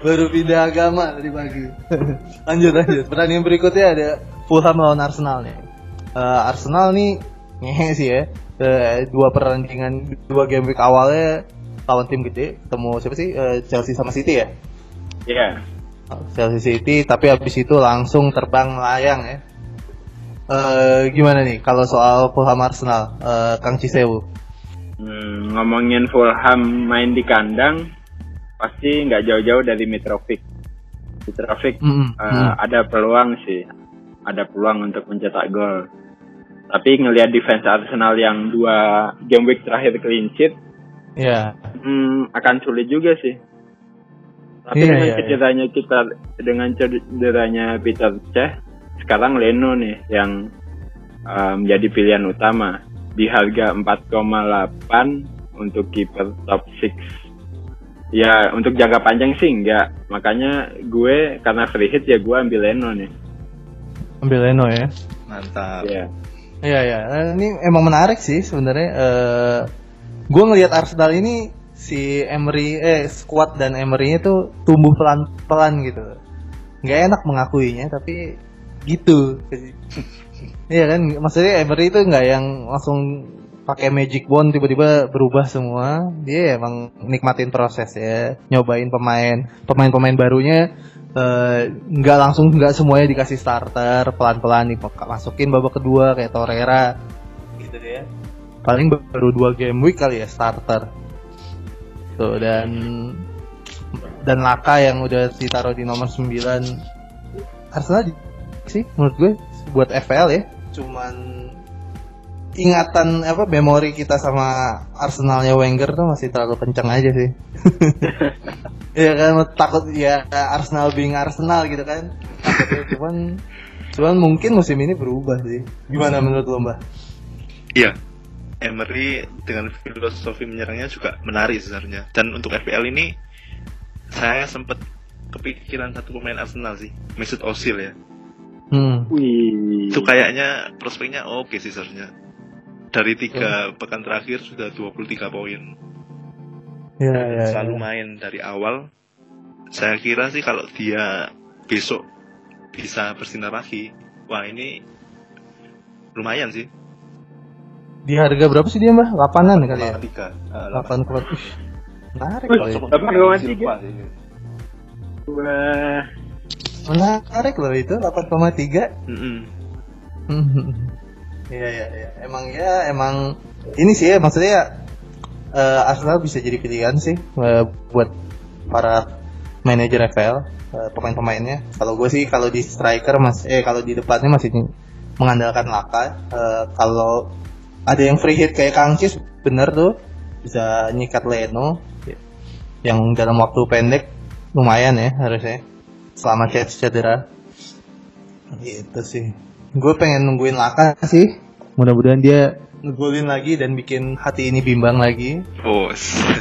baru pindah agama tadi pagi. lanjut lanjut. Pertandingan berikutnya ada Fulham lawan Arsenal nih. Eh, Arsenal nih ngehe sih ya. Eh, dua pertandingan dua game week awalnya lawan tim gede ketemu siapa sih Eh, Chelsea sama City ya Ya, Chelsea City tapi habis itu langsung terbang melayang ya Eh, gimana nih kalau soal Fulham Arsenal Eh, Kang Cisewu Hmm, ngomongin Fulham main di kandang, pasti nggak jauh-jauh dari Mitrovic. Mitrovic Mm-mm, eh, mm. ada peluang sih, ada peluang untuk mencetak gol. Tapi ngelihat defense Arsenal yang dua game week terakhir clean sheet, ya hmm, akan sulit juga sih. Tapi Iya, dengan iya, iya. cederanya kita, dengan cederanya Peter Cech, sekarang Leno nih yang eh, menjadi pilihan utama di harga 4,8 untuk kiper top 6. Ya untuk jangka panjang sih enggak, makanya gue karena free hit ya gue ambil Leno nih. ambil Leno ya Mantap. Ya. Iya ya, ini emang menarik sih sebenarnya. Eh gue ngelihat Arsenal ini si Emery eh squad dan Emery-nya tuh tumbuh pelan-pelan gitu. Nggak enak mengakuinya tapi gitu. Iya kan, maksudnya Emery itu nggak yang langsung pakai magic wand tiba-tiba berubah semua. Dia emang nikmatin proses ya, nyobain pemain, pemain-pemain barunya eh, nggak langsung nggak semuanya dikasih starter pelan-pelan dimasukin babak kedua kayak Torreira gitu deh ya. paling baru dua game week kali ya starter tuh dan dan Laka yang udah ditaruh di nomor 9 Arsenal sih menurut gue buat FPL ya cuman ingatan apa memori kita sama Arsenalnya Wenger tuh masih terlalu kencang aja sih Iya kan takut ya Arsenal being Arsenal gitu kan cuman cuman mungkin musim ini berubah sih gimana menurut lo mbak Iya. Emery dengan filosofi menyerangnya juga menarik sebenarnya. Dan untuk FPL ini saya sempat kepikiran satu pemain Arsenal sih, Mesut Ozil ya. Hmm. Wih. Itu kayaknya prospeknya oke sih sebenarnya. Dari tiga pekan terakhir sudah 23 poin. ya, ya, Selalu ya. main dari awal. Saya kira sih kalau dia besok bisa bersinar lagi, wah ini lumayan sih. di harga berapa sih dia mbak? 8an kali ya? Tiga. 8 kilo Ih, menarik delapan koma tiga. Wah. Menarik loh itu 8,3 Mm-mm. Iya iya iya. Emang ya emang ini sih ya maksudnya eh, Arsenal bisa jadi pilihan sih eh, buat para manajer FPL eh, pemain-pemainnya. Kalau gue sih kalau di striker mas eh kalau di depannya masih mengandalkan Laka. Eh, kalau ada yang free hit kayak Kang Cis bener tuh bisa nyikat Leno yang dalam waktu pendek lumayan ya harusnya selama ced- cedera gitu sih gue pengen nungguin Laka sih mudah-mudahan dia ngegolin lagi dan bikin hati ini bimbang lagi. Oh,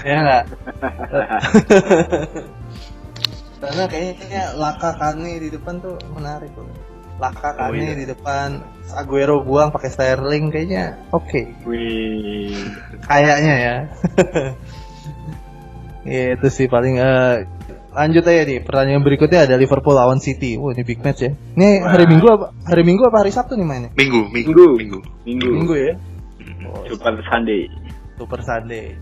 Ya enggak? Karena kayaknya Laka Kane di depan tuh menarik loh. Laka Oh, Kane iya. di depan, Aguero buang pakai Sterling kayaknya oke. Wih. Kayaknya ya. Iya, itu sih paling eh, lanjut aja nih pertandingan berikutnya ada Liverpool lawan City. Wah ini big match ya. Ini hari. Minggu apa hari Minggu apa hari Sabtu nih mainnya? minggu, minggu, Minggu. minggu. Minggu. Minggu ya. Super Sunday. Super Sunday.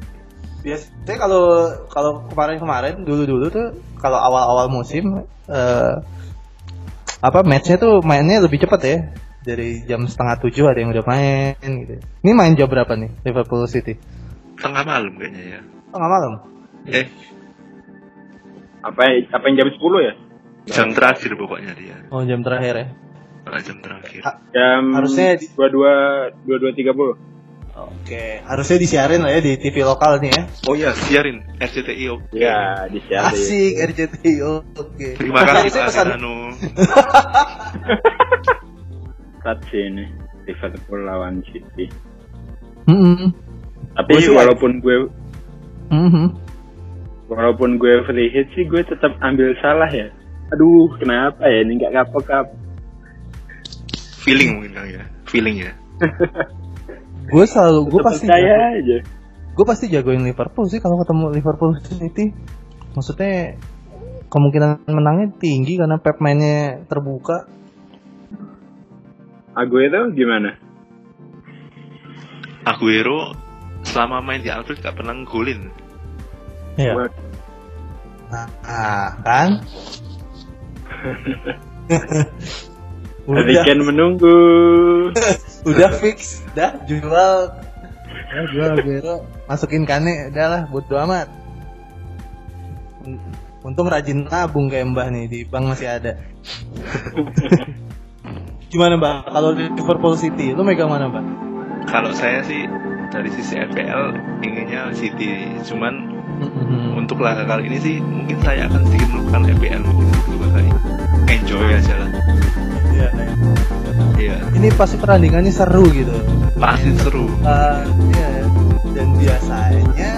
Biasanya kalau kalau kemarin-kemarin dulu-dulu tuh kalau awal-awal musim eh apa matchnya tuh mainnya lebih cepat ya. Dari jam setengah tujuh ada yang udah main gitu. Ini main jam berapa nih Liverpool City? Tengah malam kayaknya ya. Tengah malam. Eh, Apa apa yang jam 10 ya? jam terakhir pokoknya dia. Oh jam terakhir ya. Ah, jam terakhir. Ah, Jam Harusnya di- 22 22.30. Oke, harusnya disiarin lah ya di TV lokal nih ya. Oh ya, siarin RCTI oke. Ya, di share deh. Asik RCTI. Oke. Terima kasih Pak Serrano. Saat sini Liverpool lawan City. Mm-mm. Tapi Gua sih- walaupun gue Mhm. Walaupun gue free hit sih gue tetap ambil salah ya. Aduh, kenapa ya ini nggak kapok kap? Feeling mungkin ya. Feeling ya. Gue selalu gue pasti percaya aja. gue pasti jagoin Liverpool sih kalau ketemu Liverpool City. Maksudnya kemungkinan menangnya tinggi karena Pep mainnya terbuka. Aguero gimana? Aguero selama main di Anfield gak pernah ngegolin. Iya. Buat- Nah, ah, kan? Udah, Kane menunggu. udah fix, dah jual, ya, jual Aguero, masukin Kane, udahlah, bodo amat. Untung rajin nabung kayak Mbah nih di bank masih ada. Gimana Mbak? Kalau di Liverpool City, lu megang mana Mbak? Kalau saya sih dari sisi FPL inginnya City, cuman untuk laga kali ini sih mungkin saya akan sedikit melakukan FPL mungkin dua kali. Enjoy aja lah. Iya, Iya, Ini pasti pertandingannya seru gitu. pasti seru. Eh, iya, dan biasanya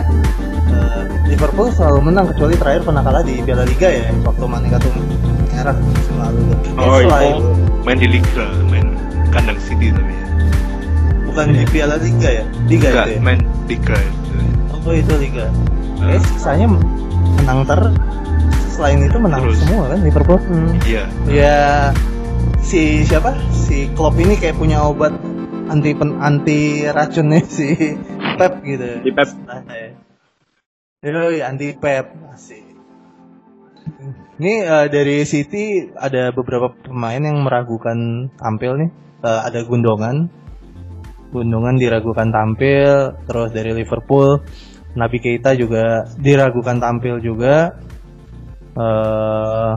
eh, Liverpool selalu menang kecuali terakhir pernah kalah di Piala Liga ya waktu Mane kartu merah musim lalu tuh. Oh, iya. Main di Liga, main kandang City tapi ya. bukan di Piala Liga ya? Liga itu ya? main Liga itu. Oh itu Liga. Eh. Sisanya menang ter selain itu menang Terus. semua kan Liverpool. Hmm. Iya. Ya si siapa? Si Klopp ini kayak punya obat anti pen, anti racunnya si Pep gitu. Di Pep. Nah, ya. Anti Pep asik. Ini eh, dari City ada beberapa pemain yang meragukan tampil nih. Eh, ada Gundongan. Gundongan diragukan tampil. Terus dari Liverpool Nabi Keita juga diragukan tampil juga. Eh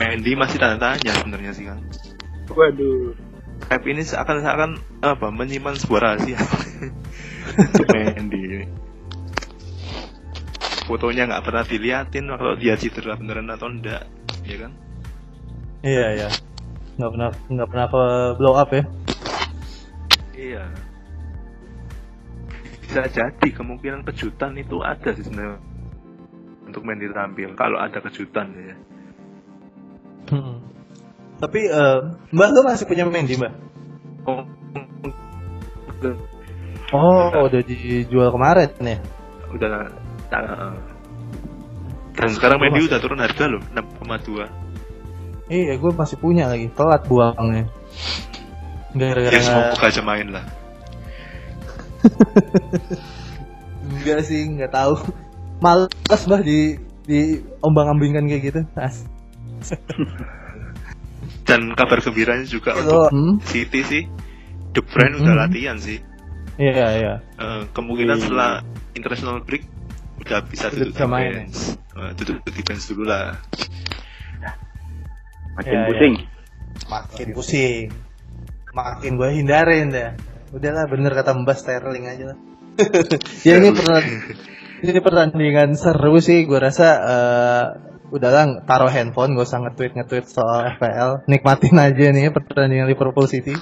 Mendy masih tanda tanya sebenarnya sih kan. Waduh. Pep ini seakan-akan apa menyimpan sebuah rahasia. Mendy ini. Fotonya nggak pernah diliatin kalau dia cedera beneran atau enggak, ya kan? iya ya. Nggak pernah nggak pernah blow up ya. Iya. Bisa jadi kemungkinan kejutan itu ada sih sebenarnya untuk Mendy tampil kalau ada kejutan ya. Hmm. Tapi eh, Mbak lu masih punya Mendy Mbak? Oh, Oh, udah dijual kemarin ya? udah uh, dan sekarang Mendy udah turun harga loh 6,2 Iya, gue masih punya lagi. Telat buangnya. Gara-gara ya semoga aja main lah enggak sih, nggak tahu. Males bah di di ombang-ambingkan kayak gitu. As. dan kabar gembiranya juga Itu, untuk hmm. City sih Bruyne udah Hmm. latihan sih Iya, iya. Eh, kemungkinan Iya. setelah international break udah bisa Udah duduk bisa di main, bench Eh, duduk di bench dulu lah Makin Ya, pusing. Makin pusing. Makin gue hindarin dah. Udahlah bener kata Mbak Sterling aja lah. ya ini pernah ini pertandingan seru sih gue rasa eh udahlah taruh handphone gak usah nge-tweet nge-tweet soal FPL nikmatin aja nih pertandingan Liverpool City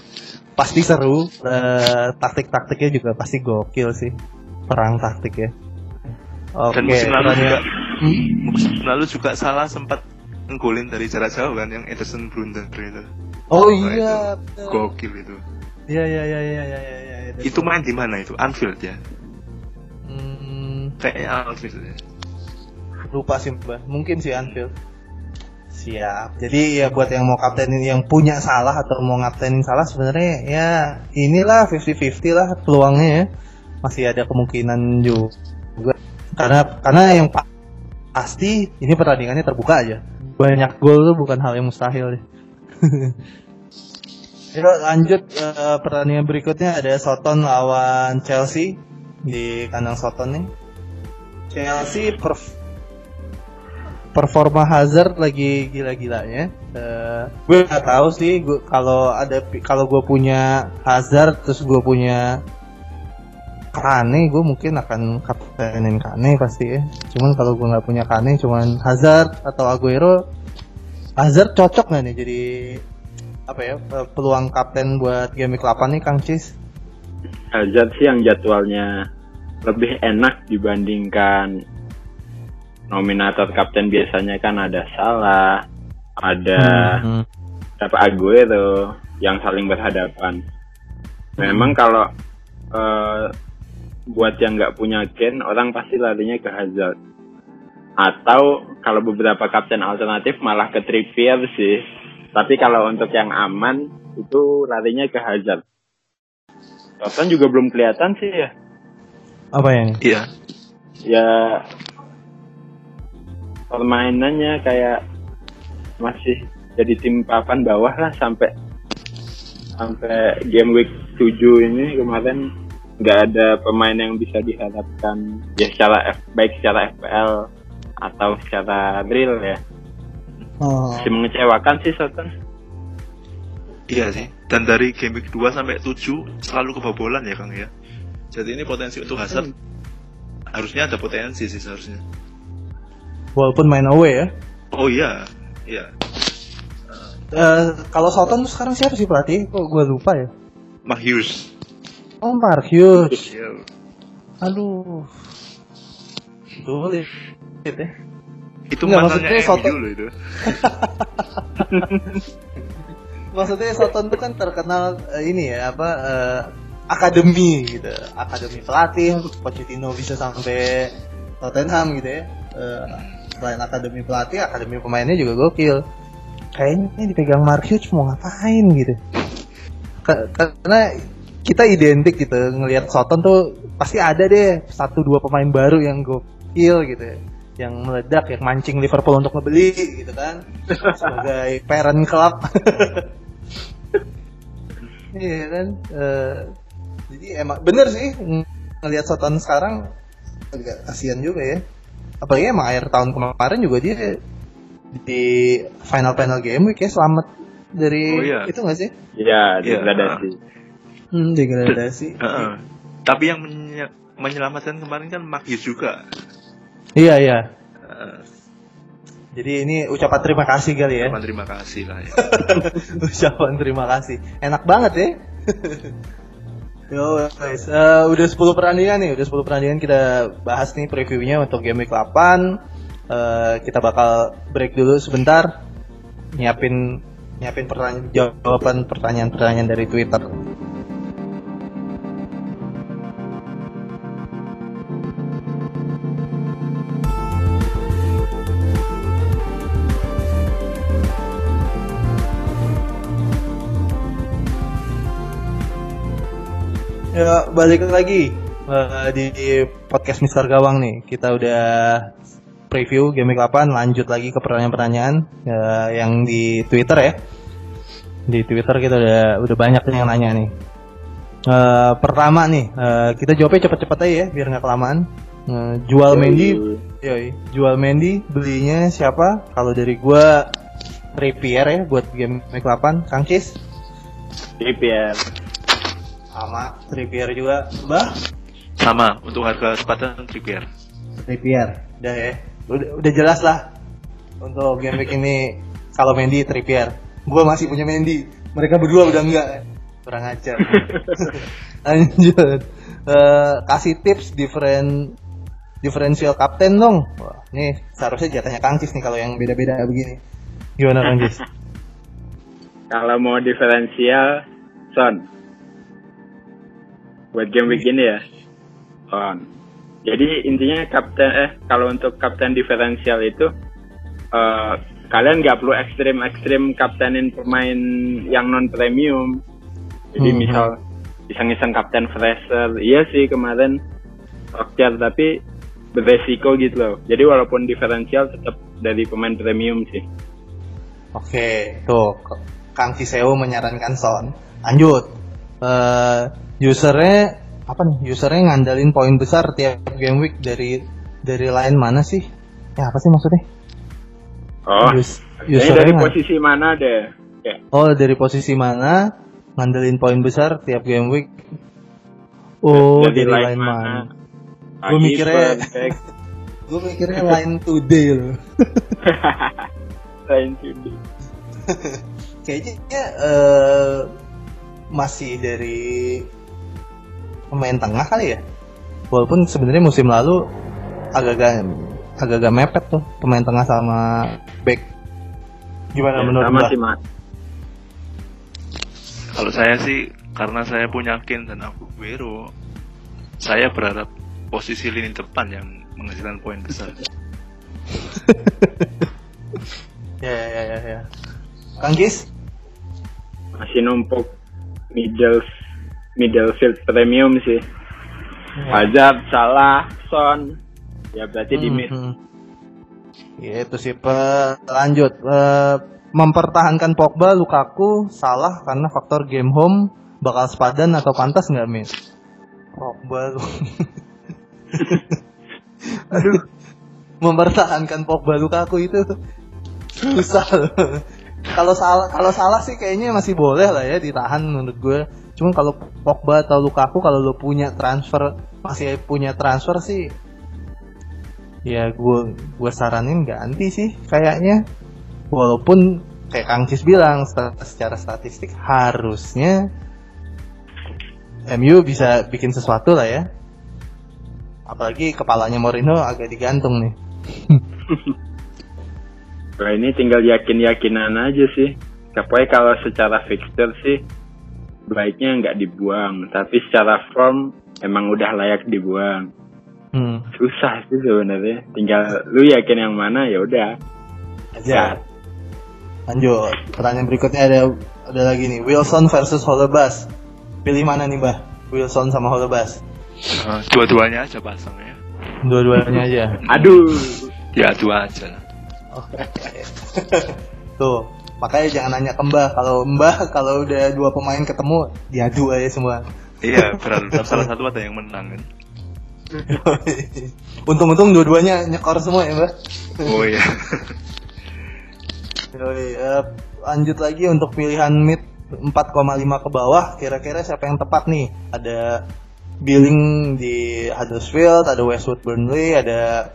pasti seru. Eh, taktik-taktiknya juga pasti gokil sih. Perang taktik ya. Oke. Dan musim lalu pertandingan- juga Hmm? musim lalu juga salah sempat nggolin dari jarak jauh kan yang Ederson blunder itu. Oh Wah, iya. itu. Gokil itu. Iya iya iya iya iya iya. iya. Itu main di mana itu? Anfield ya. Hmm, Kayaknya Anfield ya. lupa sih mbak. Mungkin sih Anfield. Siap. Jadi ya buat yang mau kaptenin yang punya salah atau mau ngaptenin salah sebenarnya ya inilah 50-50 lah peluangnya ya. Masih ada kemungkinan juga. Karena karena yang pa- pasti ini pertandingannya terbuka aja. Banyak gol tuh bukan hal yang mustahil deh. Yuk lanjut eh, pertandingan berikutnya ada Soton lawan Chelsea di kandang Soton nih. Chelsea perf- performa Hazard lagi gila-gilanya. Eh, gue nggak tahu sih kalau ada kalau gue punya Hazard terus gue punya Kane gue mungkin akan kaptenin Kane pasti ya. Cuman kalau gue nggak punya Kane cuman Hazard atau Aguero Hazard cocok nggak nih jadi apa ya peluang kapten buat game week 8 nih Kang Cis? Hazard sih yang jadwalnya lebih enak dibandingkan nominator kapten biasanya kan ada Salah, ada Hmm. apa Aguero yang saling berhadapan. Memang kalau eh, buat yang nggak punya Kane, orang pasti larinya ke Hazard. Atau kalau beberapa kapten alternatif malah ke Trippier sih. Tapi kalau untuk yang aman itu larinya ke Hazard. Tottenham juga belum kelihatan sih ya. Apa yang? Iya. Ya permainannya kayak masih jadi tim papan bawah lah sampai sampai game week 7 ini kemarin nggak ada pemain yang bisa diharapkan ya secara F, baik secara FPL atau secara real ya Oh. masih mengecewakan sih Soton Iya sih. Dan dari game week 2 sampai 7 selalu kebobolan ya Kang ya. Jadi ini potensi untuk Hazard harusnya ada potensi sih seharusnya. Walaupun main away ya. Oh iya. Iya. Eh, kalau Soton tuh sekarang siapa sih pelatih? Kok gue lupa ya? Mark Hughes. Oh Mark Hughes. Iya. Aduh. Sulit ya. Itu Nggak, maksudnya Soton- loh itu. Maksudnya Soton tuh kan terkenal eh, ini ya apa eh, akademi gitu. Akademi pelatih Pochettino bisa sampai Tottenham gitu ya. Eh, selain akademi pelatih, akademi pemainnya juga gokil. Kayaknya dipegang Mark Hughes mau ngapain gitu. Ka- Karena kita identik gitu ngelihat Soton tuh pasti ada deh satu dua pemain baru yang gokil gitu ya. Yang meledak yang mancing Liverpool untuk ngebeli gitu kan sebagai parent club iya kan Eh, jadi emang bener sih ng- ngelihat Soton sekarang agak kasihan juga ya apalagi emang akhir tahun kemarin juga dia di final final game week ya selamat dari Oh, iya. itu gak sih ya Iya. degradasi hmm, degradasi Heeh. Tapi yang menye- menyelamatkan kemarin kan Hughes juga. Iya iya Heeh. jadi ini ucapan terima kasih kali ya Cuman terima kasih lah ya. Ucapan terima kasih. Enak banget ya. Yo guys, Eh, udah 10 pertandingan nih, udah 10 pertandingan kita bahas nih previewnya untuk game week 8. Eh, kita bakal break dulu sebentar. Nyiapin nyiapin pertanyaan jawaban pertanyaan-pertanyaan dari Twitter. Ya, balik lagi eh, di podcast Mister Gawang nih. Kita udah preview game week 8, lanjut lagi ke pertanyaan-pertanyaan eh, yang di Twitter ya. Di Twitter kita udah udah banyak yang nanya nih. Eh, pertama nih, eh, kita jawabnya cepet-cepet aja ya, biar nggak kelamaan. Eh, jual Mendy, yoi, jual Mendy belinya siapa? Kalau dari gua Trippier ya buat game week 8, Kang Cis Trippier sama Trippier juga, Bah. Sama untuk harga sepatan Trippier. Trippier. Udah ya. Udah, udah jelas lah. Untuk game week ini kalau Mendy Trippier. Gua masih punya Mendy. Mereka berdua udah enggak. kurang ajar. Lanjut. Eh, kasih tips different differential kapten dong. Wah, nih seharusnya jatahnya Kang Cis nih kalau yang beda-beda begini. Gimana Kang Cis? Kalau mau diferensial, Son. Buat game week ini ya, Son. Jadi intinya kapten eh kalau untuk kapten diferensial itu eh, kalian nggak perlu ekstrim-ekstrim kaptenin pemain yang non premium. Jadi Hmm. misal iseng-iseng kapten fresher, iya sih kemarin Rocker tapi beresiko gitu loh. Jadi walaupun diferensial tetap dari pemain premium sih. Oke, tuh Kang Ciseo menyarankan Son. Lanjut. Eh usernya apa nih? Usernya ngandalin poin besar tiap game week dari dari line mana sih? Ya apa sih maksudnya? Oh, Us- usernya dari posisi mana deh? Ya. Oh, dari posisi mana ngandelin poin besar tiap game week? Oh, dari, line mana? Gua Pagi, mikirnya-. Gue mikirnya line today loh. line today. Kayaknya eh, masih dari pemain tengah kali ya. Walaupun sebenarnya musim lalu agak-agak agak-agak mepet tuh pemain tengah sama back. Gimana Ya, menurut sama sih mas. Kalau saya sih karena saya punya Kin dan Aguero, saya berharap posisi lini depan yang menghasilkan poin besar. Ya ya ya ya. ya. Kang Gis? Masih numpuk middle middle field premium sih. Ya. Hazard, Salah, Son. Ya berarti di mid. Mhm. Ya itu sih Pe. lanjut Eh, mempertahankan Pogba, Lukaku salah karena faktor game home bakal sepadan atau pantas nggak Min? Pogba. Aduh. Mempertahankan Pogba Lukaku itu susah. Kalau salah kalau salah sih kayaknya masih boleh lah ya ditahan menurut gue. Cuma kalau Pogba atau Lukaku kalau lo punya transfer masih punya transfer sih ya gue gue saranin ganti sih kayaknya. Walaupun kayak Kang Cis bilang secara statistik harusnya MU bisa bikin sesuatu lah ya. Apalagi kepalanya Mourinho agak digantung nih. Nah ini tinggal yakin-yakinan aja sih. Pokoknya kalau secara fixture sih baiknya nggak dibuang. Tapi secara form emang udah layak dibuang. hmm. Susah sih sebenarnya. Tinggal lu yakin yang mana ya udah. aja lanjut pertanyaan berikutnya ada ada lagi nih Wilson versus Holebas pilih mana nih Mbah Wilson sama Holebas Eh, dua-duanya aja pasang ya. dua-duanya aja Aduh. Ya dua aja lah. Oke. Tuh, makanya jangan nanya ke Mbah. Kalau Mbah kalau udah dua pemain ketemu diadu aja semua. Iya, berharap salah satu ada yang menang kan. Untung-untung dua-duanya nyekor semua ya Mbah. Oh iya. Yoi, eh, lanjut lagi untuk pilihan mid 4,5 ke bawah. Kira-kira siapa yang tepat nih? Ada Billing di Huddersfield, ada Westwood Burnley, ada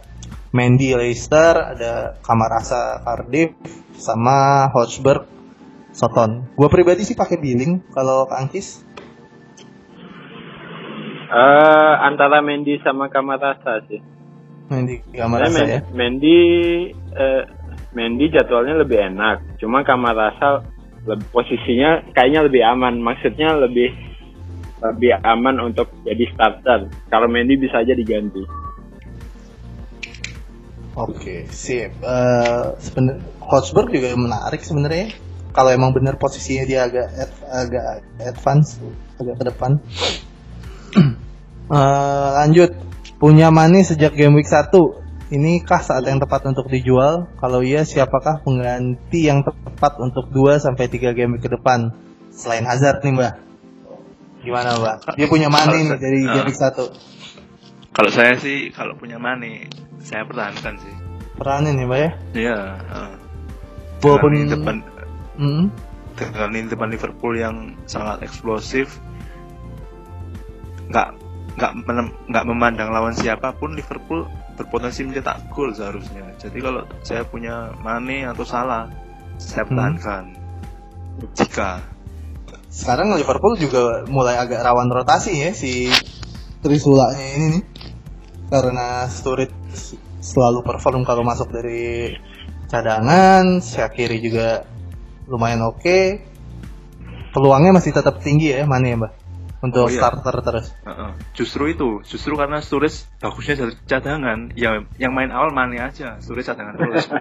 Mendy Leicester, ada Kamarasa Cardiff, sama Hotspur Soton. Gue pribadi sih pakai Billing kalau Kang Cis. Eh antara Mendy sama Kamarasa sih. Mendy Saya Kamarasa Men- ya. Mendy eh, Mendy jadwalnya lebih enak. Cuma Kamarasa leb- posisinya kayaknya lebih aman. Maksudnya lebih lebih aman untuk jadi starter. Kalau Mendy bisa aja diganti. Oke, sip. Seben- Hotspur juga menarik sebenarnya. Kalau emang bener posisinya dia agak ad- agak advance, agak ke depan. Eh, lanjut, punya Mane sejak game week 1. Inikah saat yang tepat untuk dijual? Kalau iya, siapakah pengganti yang tepat untuk 2 sampai 3 game week ke depan? Selain Hazard nih, Mbak. Gimana, Mbak? Dia punya Mane nih dari game week 1. Kalau saya sih kalau punya Mane, saya pertahankan sih. Peranin ya, Mbak ya? Iya. Walaupun lini depan Mm, dengan depan Liverpool yang sangat eksplosif, nggak nggak nggak memandang lawan siapa pun Liverpool berpotensi mencetak gol seharusnya. Jadi kalau saya punya Mane atau Salah, saya Hmm. pertahankan. Jika sekarang Liverpool juga mulai agak rawan rotasi ya si Trisulanya ini nih karena Sturridge selalu perform kalau masuk dari cadangan, Syakiri juga lumayan oke. Peluangnya masih tetap tinggi ya, mana ya, Mbak? Untuk Oh, iya. starter terus. Justru itu, justru karena Sturridge bagusnya dari cadangan, ya yang main awal Mane aja, Sturridge cadangan terus.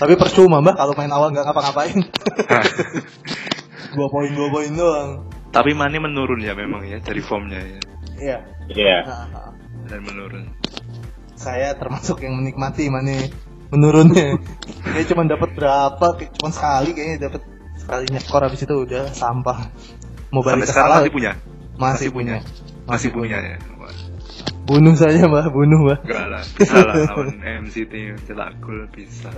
Tapi percuma, Mbak, kalau main awal nggak ngapa-ngapain. Dua poin dua poin doang. Tapi Mane menurun ya memang ya dari formnya ya, Iya. Iya. Dan menurun. saya termasuk yang menikmati mana menurunnya. Kayak cuma dapat berapa, cuma sekali kayaknya dapat sekali nyekor habis itu udah sampah. Mau Sampai balik ke sekarang masih punya, masih masih punya. masih punya ya. Wah, Bunuh saja, Mbak, bunuh, Mbak. Enggak lah, bisa lah lawan MCT cetak gol bisa.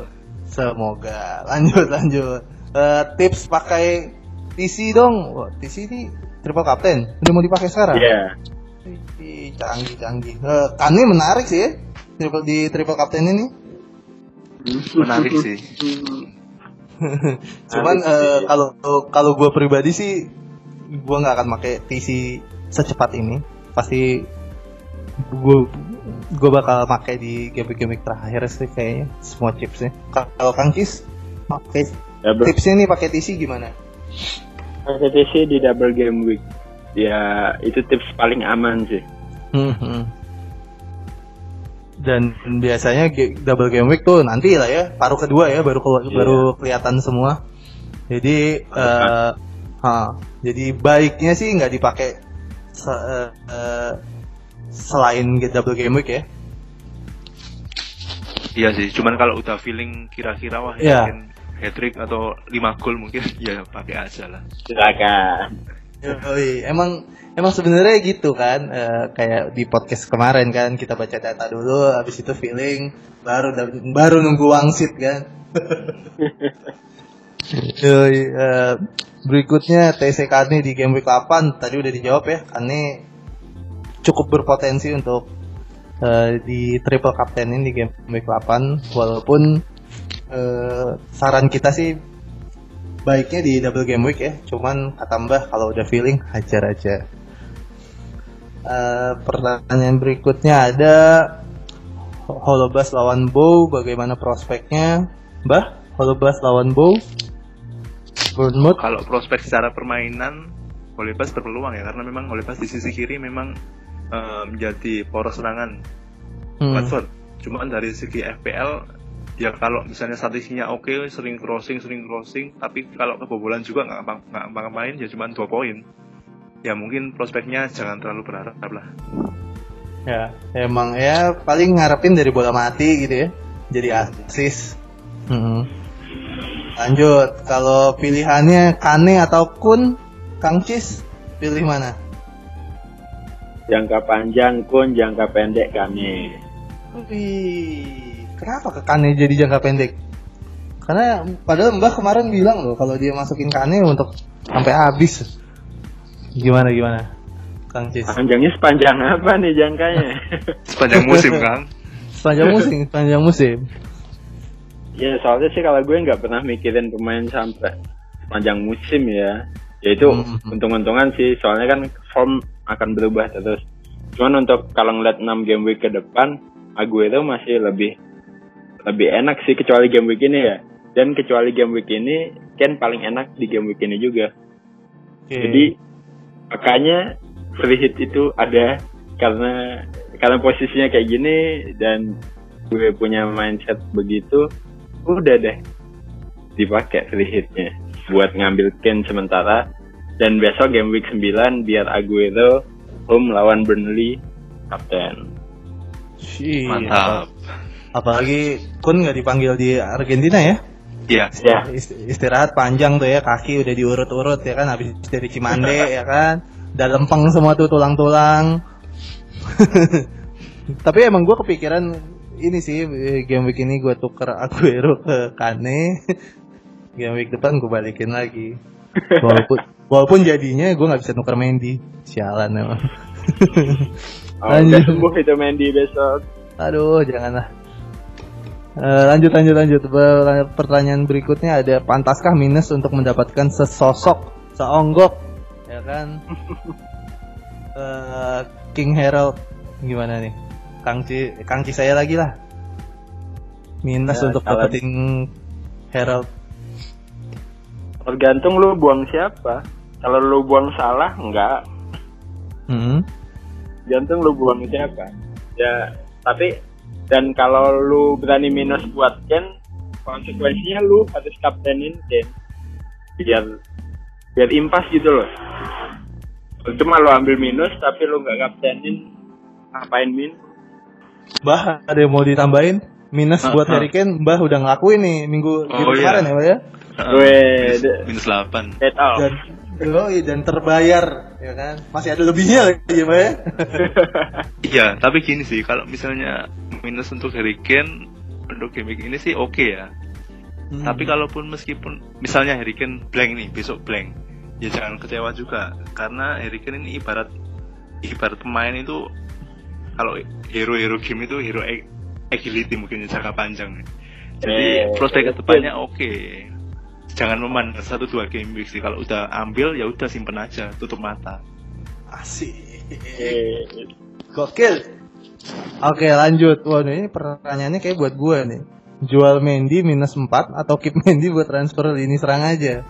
Semoga. Lanjut, lanjut. Eh, tips pakai TC dong. Wah, TC ini triple captain. Udah mau dipakai sekarang? Iya. Ih, canggih, canggih. Eh, Kane menarik sih ya. Triple di triple captain ini. Menarik sih. Cuman eh, kalau kalau gue pribadi sih gue nggak akan pakai TC secepat ini. Pasti gue gue bakal pakai di game-game terakhir sih kayaknya semua chipsnya. Kalau Kang Cis pakai tipsnya nih pakai TC gimana? PTC di double game week. Ya, itu tips paling aman sih. Mhm. Dan biasanya double game week tuh nanti lah ya, paruh kedua ya baru kelu- Iya. baru kelihatan semua. Jadi eh ha, jadi baiknya sih nggak dipakai se- eh, selain double game week ya. Iya sih, cuman kalau udah feeling kira-kira wah Iya. yakin hat-trick atau 5 gol mungkin ya pakai aja lah. Silakan. Yoi, emang emang sebenarnya gitu kan eh, kayak di podcast kemarin kan kita baca data dulu habis itu feeling baru baru nunggu wangsit kan. Yoi, eh, berikutnya TC Kane di game week 8 tadi udah dijawab ya Kane cukup berpotensi untuk eh, di triple captain di game week 8 walaupun saran kita sih baiknya di double game week ya. Cuman kata mbah kalau udah feeling hajar aja. Eh, pertanyaan berikutnya ada Holobas lawan Bow bagaimana prospeknya? Mbah Holobas lawan Bow? Bournemouth? Kalau prospek secara permainan Olebas berpeluang ya karena memang Olebas di sisi kiri memang eh, menjadi poros serangan Hmm, Watford. Cuman dari segi FPL ya kalau misalnya statistiknya oke sering crossing sering crossing tapi kalau kebobolan juga nggak nggak main ya cuma dua poin. Ya mungkin prospeknya jangan terlalu berharap lah. Ya emang ya paling ngarepin dari bola mati gitu ya jadi asis Hmm. lanjut kalau pilihannya Kane atau Kun Kang Cis pilih mana? Jangka panjang kun, jangka pendek kami. Wih, kenapa ke Kane jadi jangka pendek? Karena padahal Mbah kemarin bilang loh kalau dia masukin Kane untuk sampai habis. Gimana gimana? Kang Cis. Panjangnya sepanjang apa nih jangkanya? sepanjang musim kan Sepanjang musim, sepanjang musim. ya soalnya sih kalau gue nggak pernah mikirin pemain sampai sepanjang musim ya. Ya itu Mhm. untung-untungan sih, soalnya kan form akan berubah terus. Cuman untuk kalau ngeliat 6 game week ke depan, Aguero masih lebih lebih enak sih kecuali game week ini ya. Dan kecuali game week ini, Ken paling enak di game week ini juga. Oke. Jadi makanya free hit itu ada karena karena posisinya kayak gini dan gue punya mindset begitu, udah deh dipakai free hitnya buat ngambil Ken sementara dan besok game week 9 biar Aguero home lawan Burnley kapten. Mantap Apalagi Kun nggak dipanggil di Argentina ya? Iya Ya, Ist- Istirahat panjang tuh ya, kaki udah diurut-urut ya kan, habis dari Cimande ya kan, udah lempeng semua tuh tulang-tulang. Tapi emang gue kepikiran ini sih game week ini gue tuker Aguero ke Kane. game week depan gue balikin lagi. Walaupun walaupun jadinya gue nggak bisa nuker Mendy, sialan emang. oh, Lanjut. sembuh itu Mendy besok. Aduh, janganlah. Eh, lanjut lanjut lanjut pertanyaan berikutnya ada pantaskah minus untuk mendapatkan sesosok seonggok ya kan Eh, King Herald gimana nih Kang Ci Kang Ci saya lagi lah minus Ya, untuk kalau- dapetin Herald Tergantung lu buang siapa. Kalau lu buang salah, enggak. Hmm. Tergantung lu buang siapa. Ya, tapi dan kalau lu berani minus buat Ken, konsekuensinya lu harus kaptenin Ken. Biar biar impas gitu loh. Cuma lu ambil minus tapi lu nggak kaptenin, ngapain min? Mbah ada yang mau ditambahin minus Ah, buat ah. Harry Kane Mbah udah ngelakuin nih minggu Oh, iya. kemarin ya Mbah ya Weh, de- minus 8 Dead out. dan Yoi, dan terbayar ya kan masih ada lebihnya lagi ya Mbah ya Iya, tapi gini sih, kalau misalnya minus untuk Harry Kane untuk gimmick ini sih oke ya. Hmm. Tapi kalaupun meskipun misalnya Harry Kane blank nih, besok blank, ya jangan kecewa juga karena Harry Kane ini ibarat ibarat pemain itu kalau hero-hero game itu hero ag- agility mungkin jangka panjang. Jadi Eh, prospek iya, ke depannya oke. Jangan memandang satu dua game week sih. Kalau udah ambil ya udah simpen aja, tutup mata. asik Eh, gokil oke lanjut. Waduh ini pertanyaannya kayak buat gua nih. Jual Mendy minus 4 atau keep Mendy buat transfer? Lini serang aja.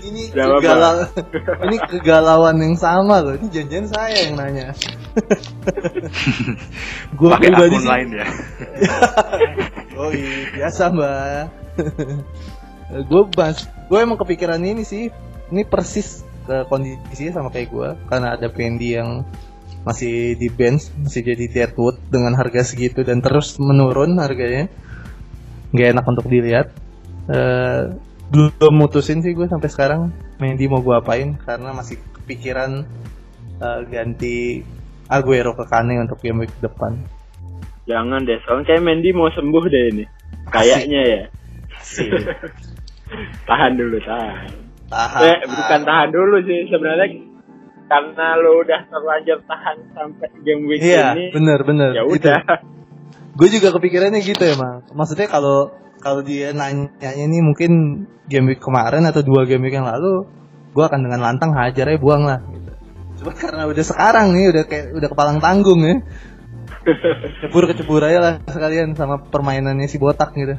Ini Jawab, kegalau ini kegalauan yang sama loh. Ini janjian saya yang nanya. Gua Pakai pribadi akun sih- lain ya. Oh iya, biasa mbak. gue bas, gue emang kepikiran ini sih. Ini persis ke kondisinya sama kayak gue, karena ada Pendi yang masih di bench, masih jadi Deadwood dengan harga segitu dan terus menurun harganya. Gak enak untuk dilihat. Eh, belum mutusin sih gue sampai sekarang Mendy mau gue apain karena masih kepikiran eh, ganti Aguero ke Kane untuk game week depan. jangan deh, soalnya kayak Mendy mau sembuh deh ini. Kayaknya ya. tahan dulu, tahan. Tahan. Eh, bukan tahan dulu sih sebenarnya karena lo udah terlanjur tahan sampai game week Iya, ini. bener bener. Ya udah. Gue juga kepikirannya gitu emang. Maksudnya kalau kalau dia nanya ini mungkin game week kemarin atau dua game week yang lalu, gue akan dengan lantang hajar aja buang lah. Gitu. Cuma karena udah sekarang nih, udah kayak udah kepalang tanggung ya. Cebur kecebur aja lah sekalian sama permainannya si botak gitu.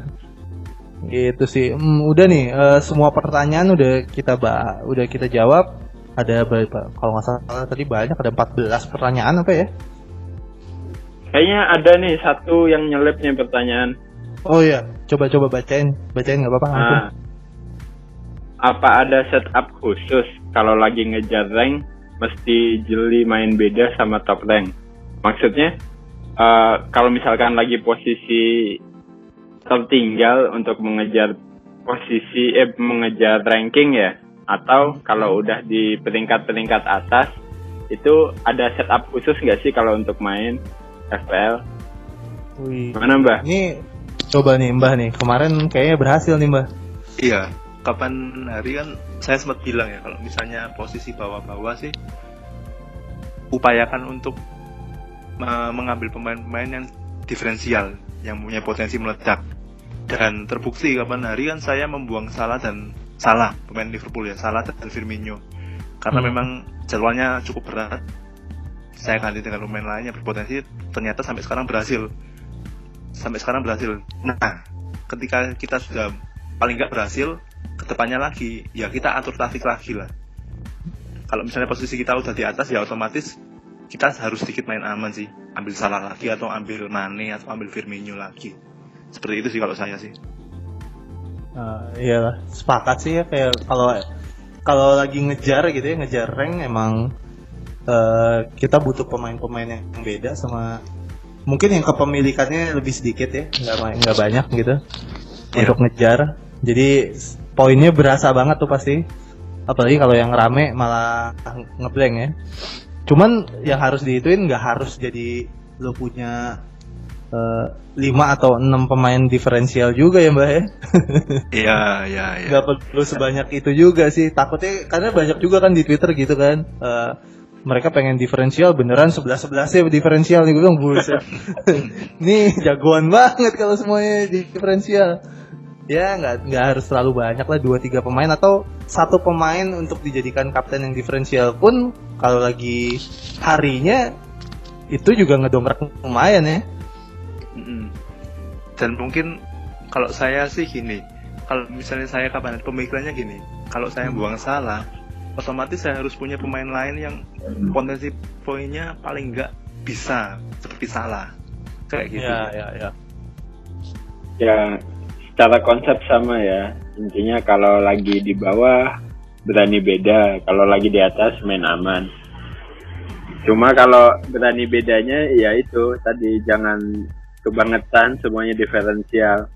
Gitu sih. Hmm, udah nih, eh, semua pertanyaan udah kita bah, udah kita jawab. Ada berapa? Kalau nggak salah tadi banyak ada 14 pertanyaan apa ya? Kayaknya ada nih satu yang nyelip nih pertanyaan. Oh iya, coba-coba bacain, bacain nggak apa-apa. Nah, apa ada setup khusus kalau lagi ngejar rank mesti jeli main beda sama top rank? Maksudnya eh, kalau misalkan lagi posisi tertinggal untuk mengejar posisi eh mengejar ranking ya atau kalau udah di peringkat-peringkat atas itu ada setup khusus nggak sih kalau untuk main FPL? Wih. Mana Mbah? Ini coba nih Mbah nih, kemarin kayaknya berhasil nih Mbah. Iya, kapan hari kan saya sempat bilang ya kalau misalnya posisi bawah-bawah sih upayakan untuk me- mengambil pemain-pemain yang diferensial, yang punya potensi meledak. Dan terbukti kapan hari kan saya membuang Salah dan Salah pemain Liverpool ya, Salah dan Firmino. Karena Hmm. memang jadwalnya cukup berat. Saya ganti dengan pemain lain yang berpotensi ternyata sampai sekarang berhasil. Sampai sekarang berhasil. Nah, ketika kita sudah paling nggak berhasil, ke depannya lagi ya kita atur taktik lagi lah. Kalau misalnya posisi kita udah di atas ya otomatis kita harus sedikit main aman sih, ambil salah lagi atau ambil Mane atau ambil Firmino lagi. Seperti itu sih kalau saya sih. Eh, iyalah, sepakat sih ya kayak kalau kalau lagi ngejar gitu ya, ngejar rank emang eh, kita butuh pemain-pemain yang beda sama mungkin yang kepemilikannya lebih sedikit ya, nggak nggak banyak gitu Iya. untuk ngejar. Jadi poinnya berasa banget tuh pasti. Apalagi kalau yang rame malah ngeblank ya. Cuman yang harus dihituin nggak harus jadi lo punya lima atau enam pemain diferensial juga ya mbak ya. Iya, iya, iya. nggak perlu sebanyak itu juga sih. Takutnya karena banyak juga kan di Twitter gitu kan. Eh, mereka pengen diferensial beneran sebelas sebelasnya diferensial nih gue bilang buset. Nih jagoan banget kalau semuanya diferensial. Ya nggak nggak harus terlalu banyak lah dua tiga pemain atau satu pemain untuk dijadikan kapten yang diferensial pun kalau lagi harinya itu juga ngedongkrak lumayan ya Mm-mm. Dan mungkin kalau saya sih gini, kalau misalnya saya kapan pemikirannya gini, kalau saya buang salah, otomatis saya harus punya pemain lain yang potensi poinnya paling nggak bisa seperti salah, kayak gitu. ya ya ya Ya, secara konsep sama ya. Intinya kalau lagi di bawah berani beda, kalau lagi di atas main aman. Cuma kalau berani bedanya ya itu tadi jangan kebangetan semuanya diferensial.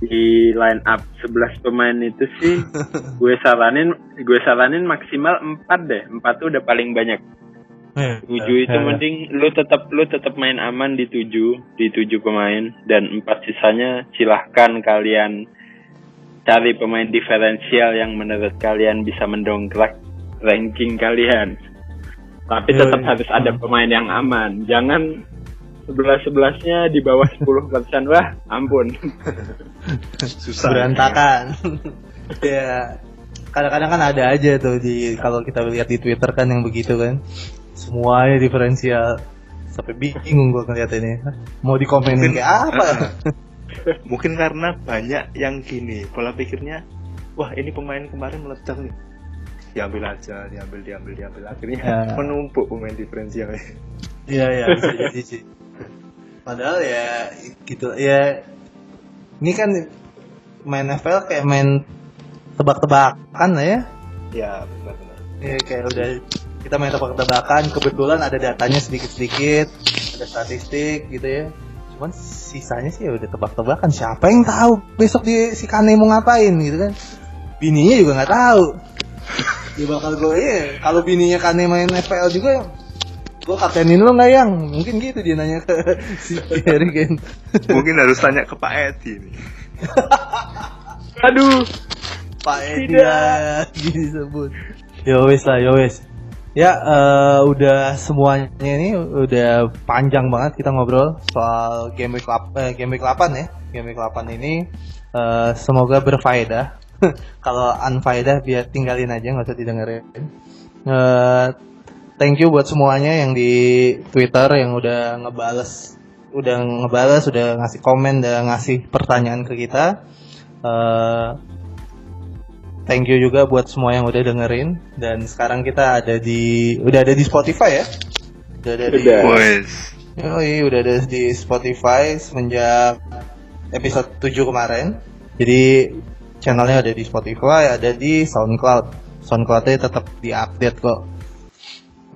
Di line up 11 pemain itu sih gue saranin gue saranin maksimal 4 deh. 4 tuh udah paling banyak. Eh, 7 itu mending lu tetap lu tetap main aman di 7, di 7 pemain dan 4 sisanya silahkan kalian cari pemain diferensial yang menurut kalian bisa mendongkrak ranking kalian. Tapi Iya, tetap iya. harus ada pemain yang aman. Jangan sebelas sebelasnya di bawah 10% wah ampun. Susah. berantakan ya kadang-kadang kan ada aja tuh di kalau kita lihat di Twitter kan yang begitu kan semuanya diferensial sampai bingung gua ngeliat ini mau dikomenin Mungkin- kayak apa Mungkin karena banyak yang gini, pola pikirnya, wah ini pemain kemarin meledak nih. Diambil aja, diambil, diambil, diambil. Akhirnya Ya. menumpuk pemain diferensialnya. Iya iya bisa jadi sih. Padahal ya gitu ya ini kan main NFL kayak main tebak-tebakan lah ya. Ya, benar-benar. Ya kayak udah kita main tebak-tebakan kebetulan ada datanya sedikit-sedikit, ada statistik gitu ya. Cuman sisanya sih ya udah tebak-tebakan siapa yang tahu besok dia si Kane mau ngapain gitu kan. Bininya juga nggak tahu. Dia bakal gue ya kalau bininya Kane main FPL juga gue kaptenin lo nggak yang? Mungkin gitu dia nanya ke si Harry Kane Mungkin harus tanya ke Pak Edi nih. Aduh, Pak Edi lagi disebut. Ya wes lah ya wes ya eh, udah semuanya ini udah panjang banget kita ngobrol soal game week 8, eh, game week 8 ya. Game week 8 ini eh, semoga berfaedah. Kalau unfaedah biar tinggalin aja nggak usah didengerin. Eh, thank you buat semuanya yang di Twitter yang udah ngebales udah ngebales udah ngasih komen udah ngasih pertanyaan ke kita Eh, thank you juga buat semua yang udah dengerin dan sekarang kita ada di udah ada di Spotify ya udah ada di Udah. Wes. Yoi, udah ada di Spotify semenjak episode 7 kemarin. Jadi channelnya ada di Spotify, ada di SoundCloud. SoundCloudnya tetap diupdate kok.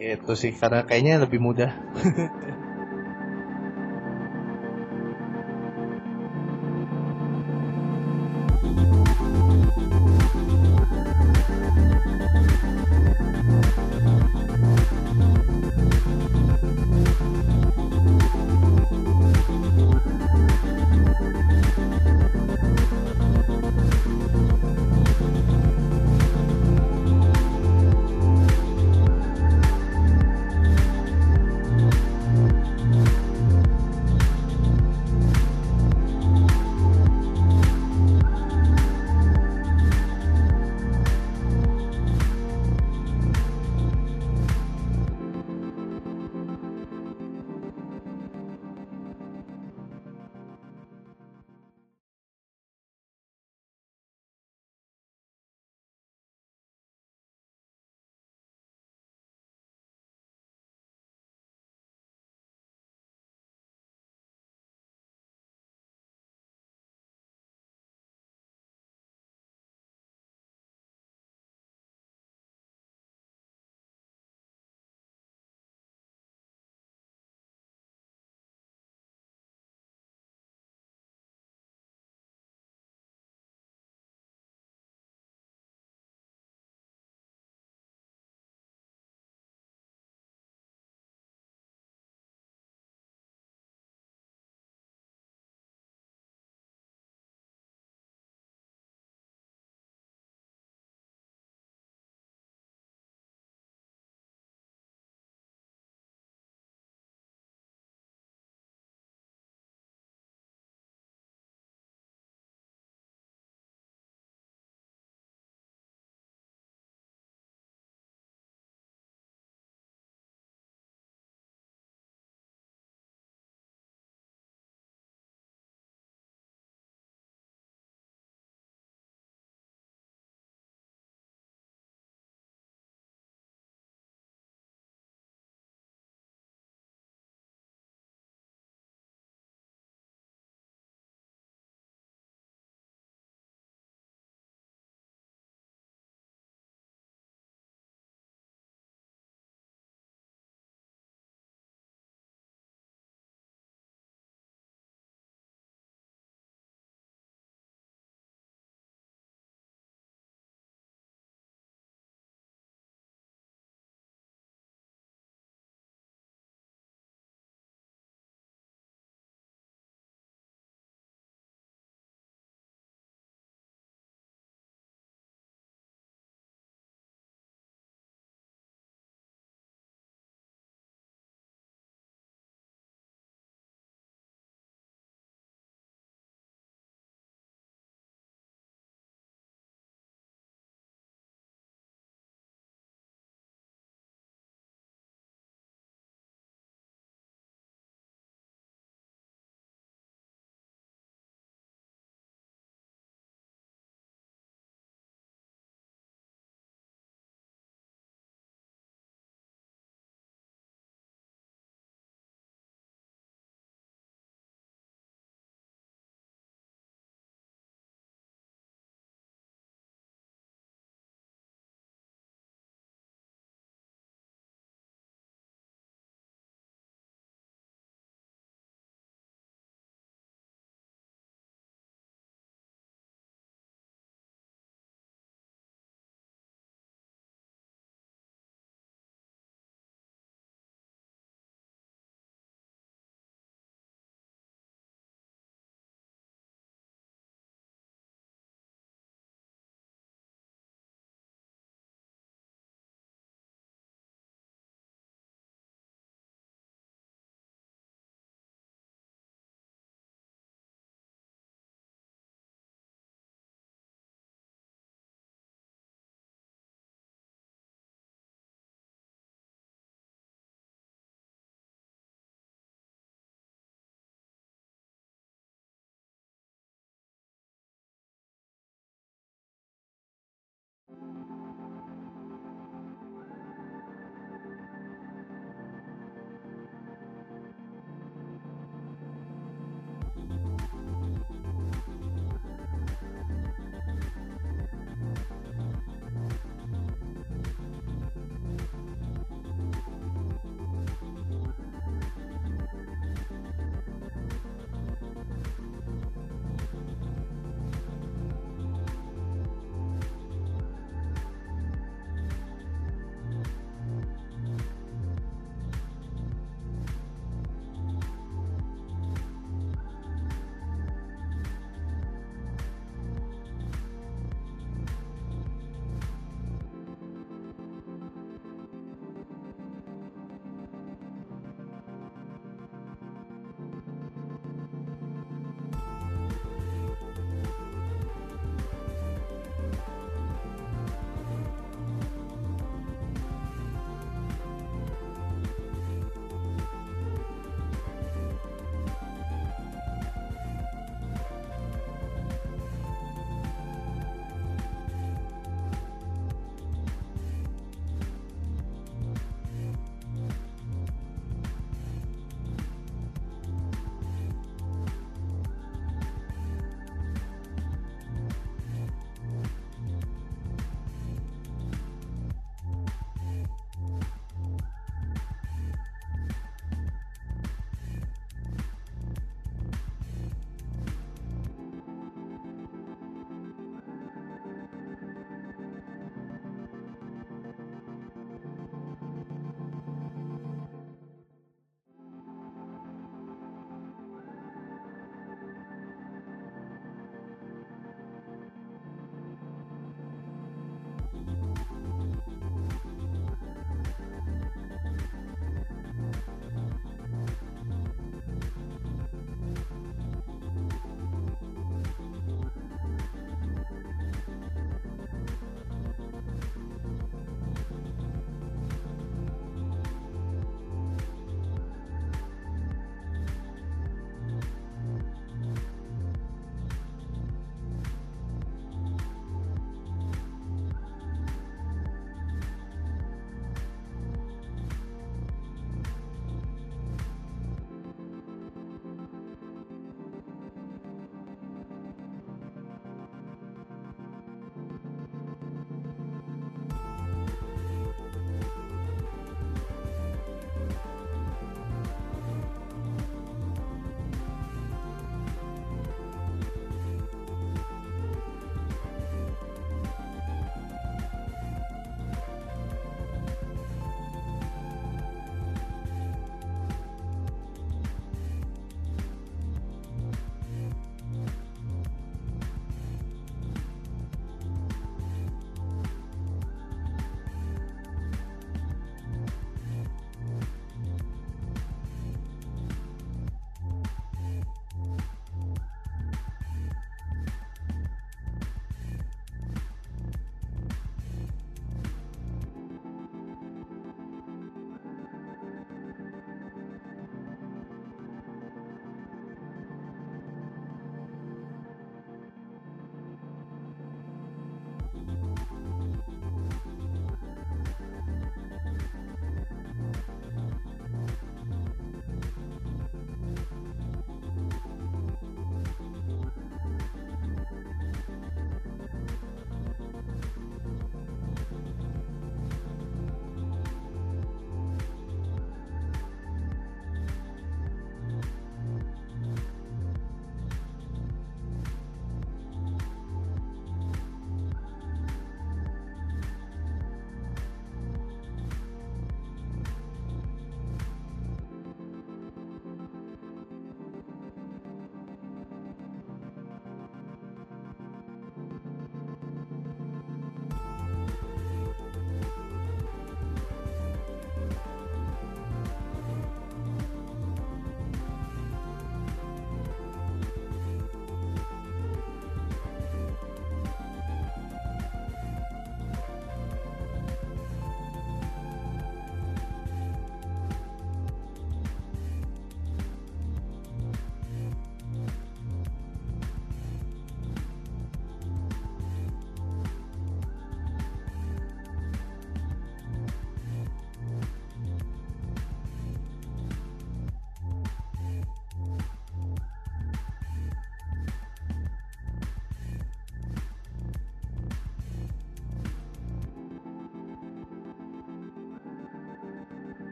Gitu sih, karena kayaknya lebih mudah.